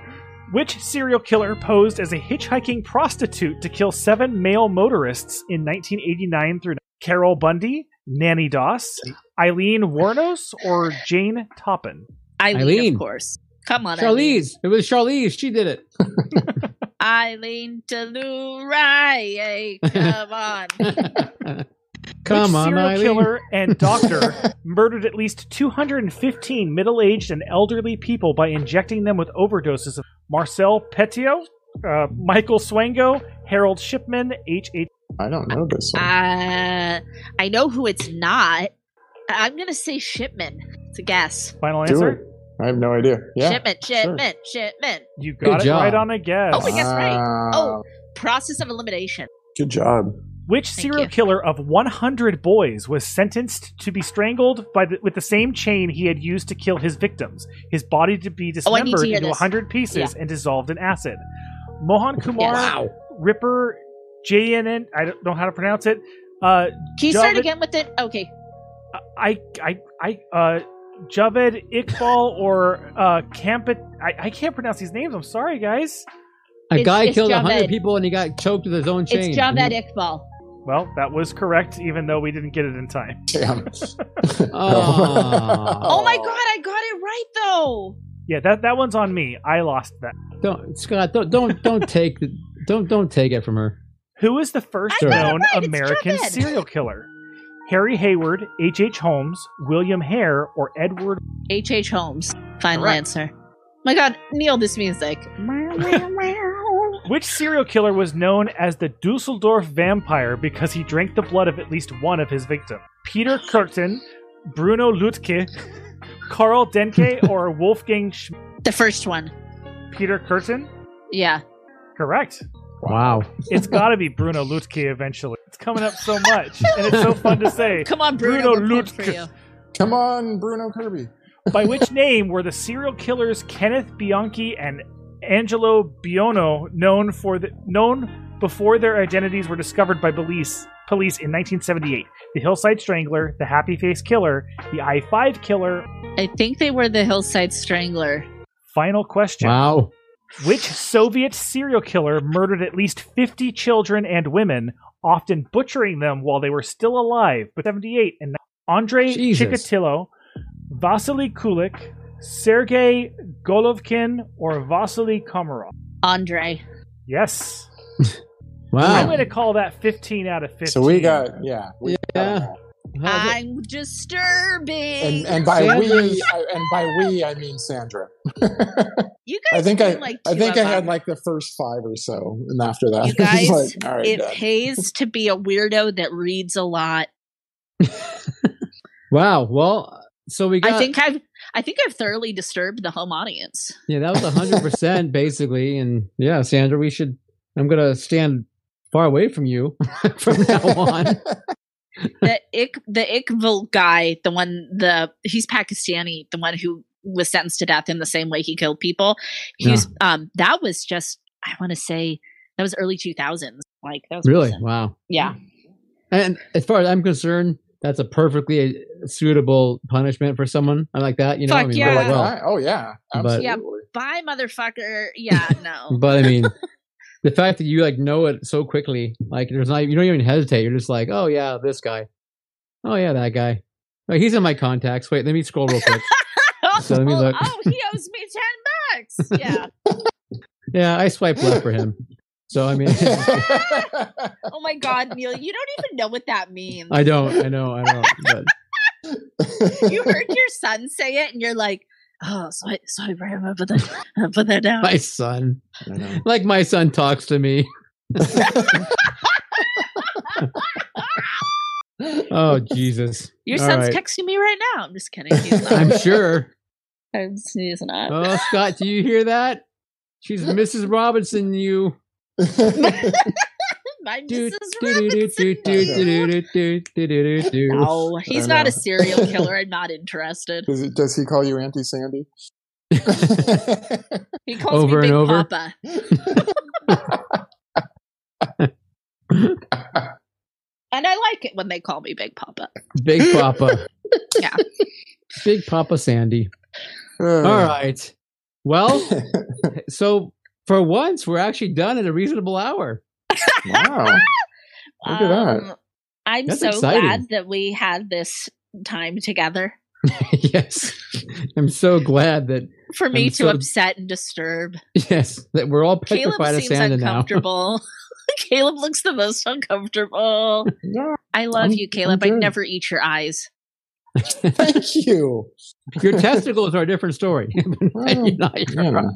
Which serial killer posed as a hitchhiking prostitute to kill seven male motorists in 1989 through Carol Bundy, Nanny Doss, Aileen Wuornos, or Jane Toppan? Eileen, Eileen. of course. Come on, Eileen. Charlize. It was Charlize. She did it. Eileen Delurai. Come on. Come Which on, serial Eileen. killer and doctor murdered at least 215 middle-aged and elderly people by injecting them with overdoses of Marcel Petiot, uh, Michael Swango, Harold Shipman, H. H. I don't know this one. Uh, I know who it's not. I'm gonna say Shipman. It's a guess. Final Do answer. it. I have no idea. Yeah. Shipment, shipment, shipment. You got Good it job. right on a guess. Oh, we guessed right. Ah, Oh. Process of elimination. Good job. Which Thank serial you. killer of 100 boys was sentenced to be strangled by the, with the same chain he had used to kill his victims? His body to be Oh, to dismembered into this. 100 pieces and dissolved in acid. Mohan Kumar, Wow. Ripper, JNN, I don't know how to pronounce it. Uh, Can you start again with it? Okay. I, I, I, uh, Javed Iqbal or uh, Campit. I, I can't pronounce these names. I'm sorry, guys. A It's- guy it's killed a Javed. hundred people and he got choked with his own chain. It's Javed Iqbal. Well, that was correct, even though we didn't get it in time. Damn. Aw. Oh my god, I got it right though. Yeah, that that one's on me. I lost that. Don't Scott. Don't don't don't take the, don't don't take it from her. Who is the first I known right, American serial killer? Harry Hayward, H. H. Holmes, William Hare, or Edward? H. H. Holmes. Final Correct. answer. My god, Neil, this music. Which serial killer was known as the Dusseldorf vampire because he drank the blood of at least one of his victims? Peter Kürten, Bruno Lüdke, Karl Denke, or Wolfgang Sch- the first one. Peter Kürten? Yeah. Correct. Wow. It's got to be Bruno Lüdke eventually. It's coming up so much, and it's so fun to say. Come on, Bruno, Bruno we're pulling for Lüdke. Come on, Bruno Kirby. By which name were the serial killers Kenneth Bianchi and Angelo Buono known for the known before their identities were discovered by police police in 1978? The Hillside Strangler, the Happy Face Killer, the I-5 Killer. I think they were the Hillside Strangler. Final question. Wow. Which Soviet serial killer murdered at least 50 children and women, often butchering them while they were still alive? But 78 and Andrei Jesus. Chikatilo, Vasily Kulik, Sergei Golovkin, or Vasily Komarov? Andre. Yes. wow. I'm going to call that 15 out of 15. So we got yeah, we Yeah. them all. How's it- I'm disturbing. and and by we I, and by we I mean Sandra. you guys I think I did, like I think I had them. like the first five or so, and after that, You it guys, like, all right, it done. pays to be a weirdo that reads a lot. wow. Well, so we got. I think I've I think I've thoroughly disturbed the home audience. Yeah, that was hundred percent basically, and yeah, Sandra, we should. I'm gonna stand far away from you from now on. The Ik the Ikval guy, the one the he's Pakistani, the one who was sentenced to death in the same way he killed people. He's um that was just I want to say that was early 2000s. Like that was Really? recent. Wow. Yeah. And as far as I'm concerned, that's a perfectly suitable punishment for someone like that. You know, I mean, yeah. really Like well. Oh yeah, But- absolutely. Yeah. Bye motherfucker. Yeah, no. But I mean, the fact that you like know it so quickly, like there's not, you don't even hesitate. You're just like, oh yeah, this guy. Oh yeah, that guy. Like, he's in my contacts. Wait, let me scroll real quick. Oh, so let me oh, look. oh, he owes me 10 bucks. Yeah. yeah, I swiped left for him. So I mean, Oh my god, Neil, you don't even know what that means. I don't, I know, I know. But you heard your son say it and you're like, oh, sorry, sorry, Brian, I'll put that, I'll put that down. my son, like my son talks to me. Oh Jesus! Your All son's right. texting me right now. I'm just kidding. I'm sure. I'm, he's not. Oh, Scott, do you hear that? She's Mrs. Robinson. You. My Mrs. Robinson. No, he's not a serial killer. I'm not interested. does, it, does he call you Auntie Sandy? He calls Over me and Big over? Papa. And I like it when they call me Big Papa. Big Papa. Yeah. Big Papa Sandy. Uh. All right. Well, so for once, we're actually done in a reasonable hour. Wow. Look at that. Um, I'm That's so exciting. glad that we had this time together yes. I'm so glad that, for me I'm to so- upset and disturb. yes, that we're all Caleb petrified of seems Santa now. uncomfortable. Caleb looks the most uncomfortable. Yeah, I love I'm- you, Caleb. I'm I'd never eat your eyes. thank you. Your testicles are a different story. Well, You're not- you know.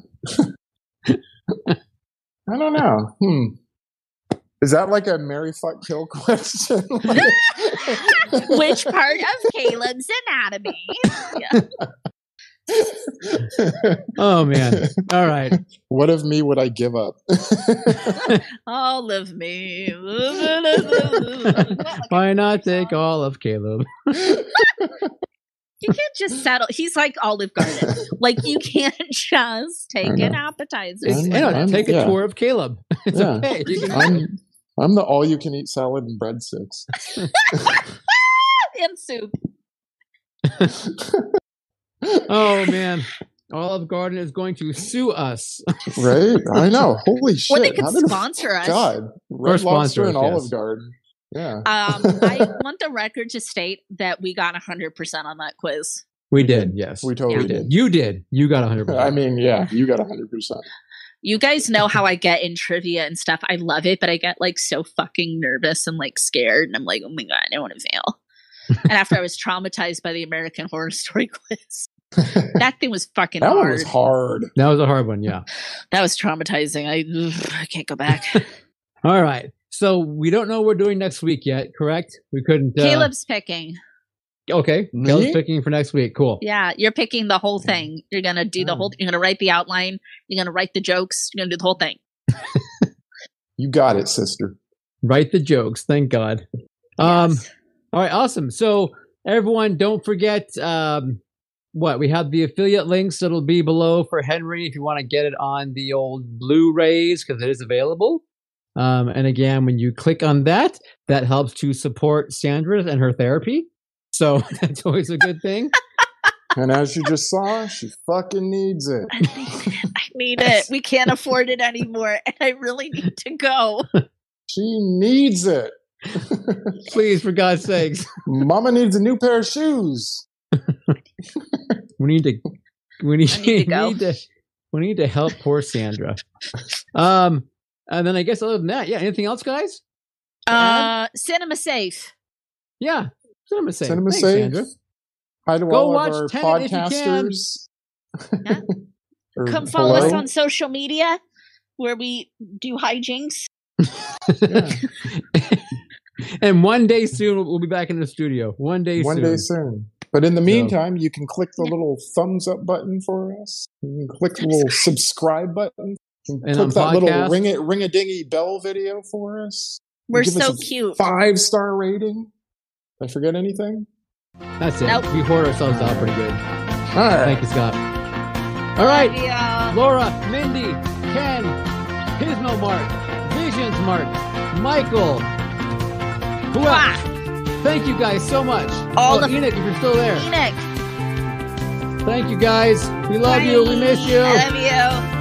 I don't know. Hmm. Is that like a Mary fuck kill question? Which part of Caleb's anatomy? Oh man! All right. what of me would I give up? All of me. Why not take all of Caleb? You can't just settle. He's like Olive Garden. Like you can't just take an appetizer. It's, I'm- you know, I'm- take a yeah. tour of Caleb. It's Yeah. okay. You can- I'm I'm the all you can eat salad and breadsticks. and soup. oh man, Olive Garden is going to sue us. Right? I know. Holy shit. Or they could sponsor us. God. Red sponsor Lobster us, Olive yes. Garden. Yeah. Um, I want the record to state that we got 100% on that quiz. We did, yes. We totally You did. did. You did. You got 100%. I mean, yeah, you got 100%. You guys know how I get in trivia and stuff. I love it, but I get like so fucking nervous and like scared. And I'm like, oh my God, I don't want to fail. and after I was traumatized by the American Horror Story quiz, that thing was fucking that hard. one was hard. that was a hard one. Yeah. That was traumatizing. I, ugh, I can't go back. All right. So we don't know what we're doing next week yet. Correct? We couldn't. Uh, Caleb's picking. Okay. Me? Caleb's picking for next week. Cool. Yeah, you're picking the whole thing. You're gonna do the Oh. whole. You're gonna write the outline. You're gonna write the jokes. You're gonna do the whole thing. You got it, sister. Write the jokes. Thank God. Um, Yes. All right, awesome. So everyone, don't forget um, what we have the affiliate links that'll be below for Henry if you want to get it on the old Blu-rays because it is available. Um, and again, when you click on that, that helps to support Sandra and her therapy. So that's always a good thing. And as you just saw, she fucking needs it. I need it. I need it. We can't afford it anymore, and I really need to go. She needs it. Please, for God's sakes, Mama needs a new pair of shoes. we need to we need, need to go. need to we need to help poor Sandra. Um, and then I guess other than that, yeah. Anything else, guys? Uh, cinema safe. Yeah, cinema safe. Cinema Thanks, safe. Sandra. Hi to Go all watch of our Tenet if you can. podcasters. Yeah. Come follow us on social media where we do hijinks. And one day soon we'll, we'll be back in the studio. One day One soon. day soon. But in the So- meantime, you can click the little thumbs up button for us. You can click the little subscribe button. You And click on that little ring it ring a dingy bell video for us. We're Give us so a cute. Five star rating. Did I forget anything? That's it. Nope. We whore ourselves out pretty good. All right. Thank you, Scott. All right, Yeah. Laura, Mindy, Ken, Pismo Mark, Visions Mark, Michael. Who else? Mwah. Thank you guys so much. All oh, the- Enoch, if you're still there. Enoch. Thank you guys. We love you. We miss you. I love you.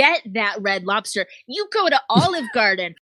Get that red lobster. You go to Olive Garden.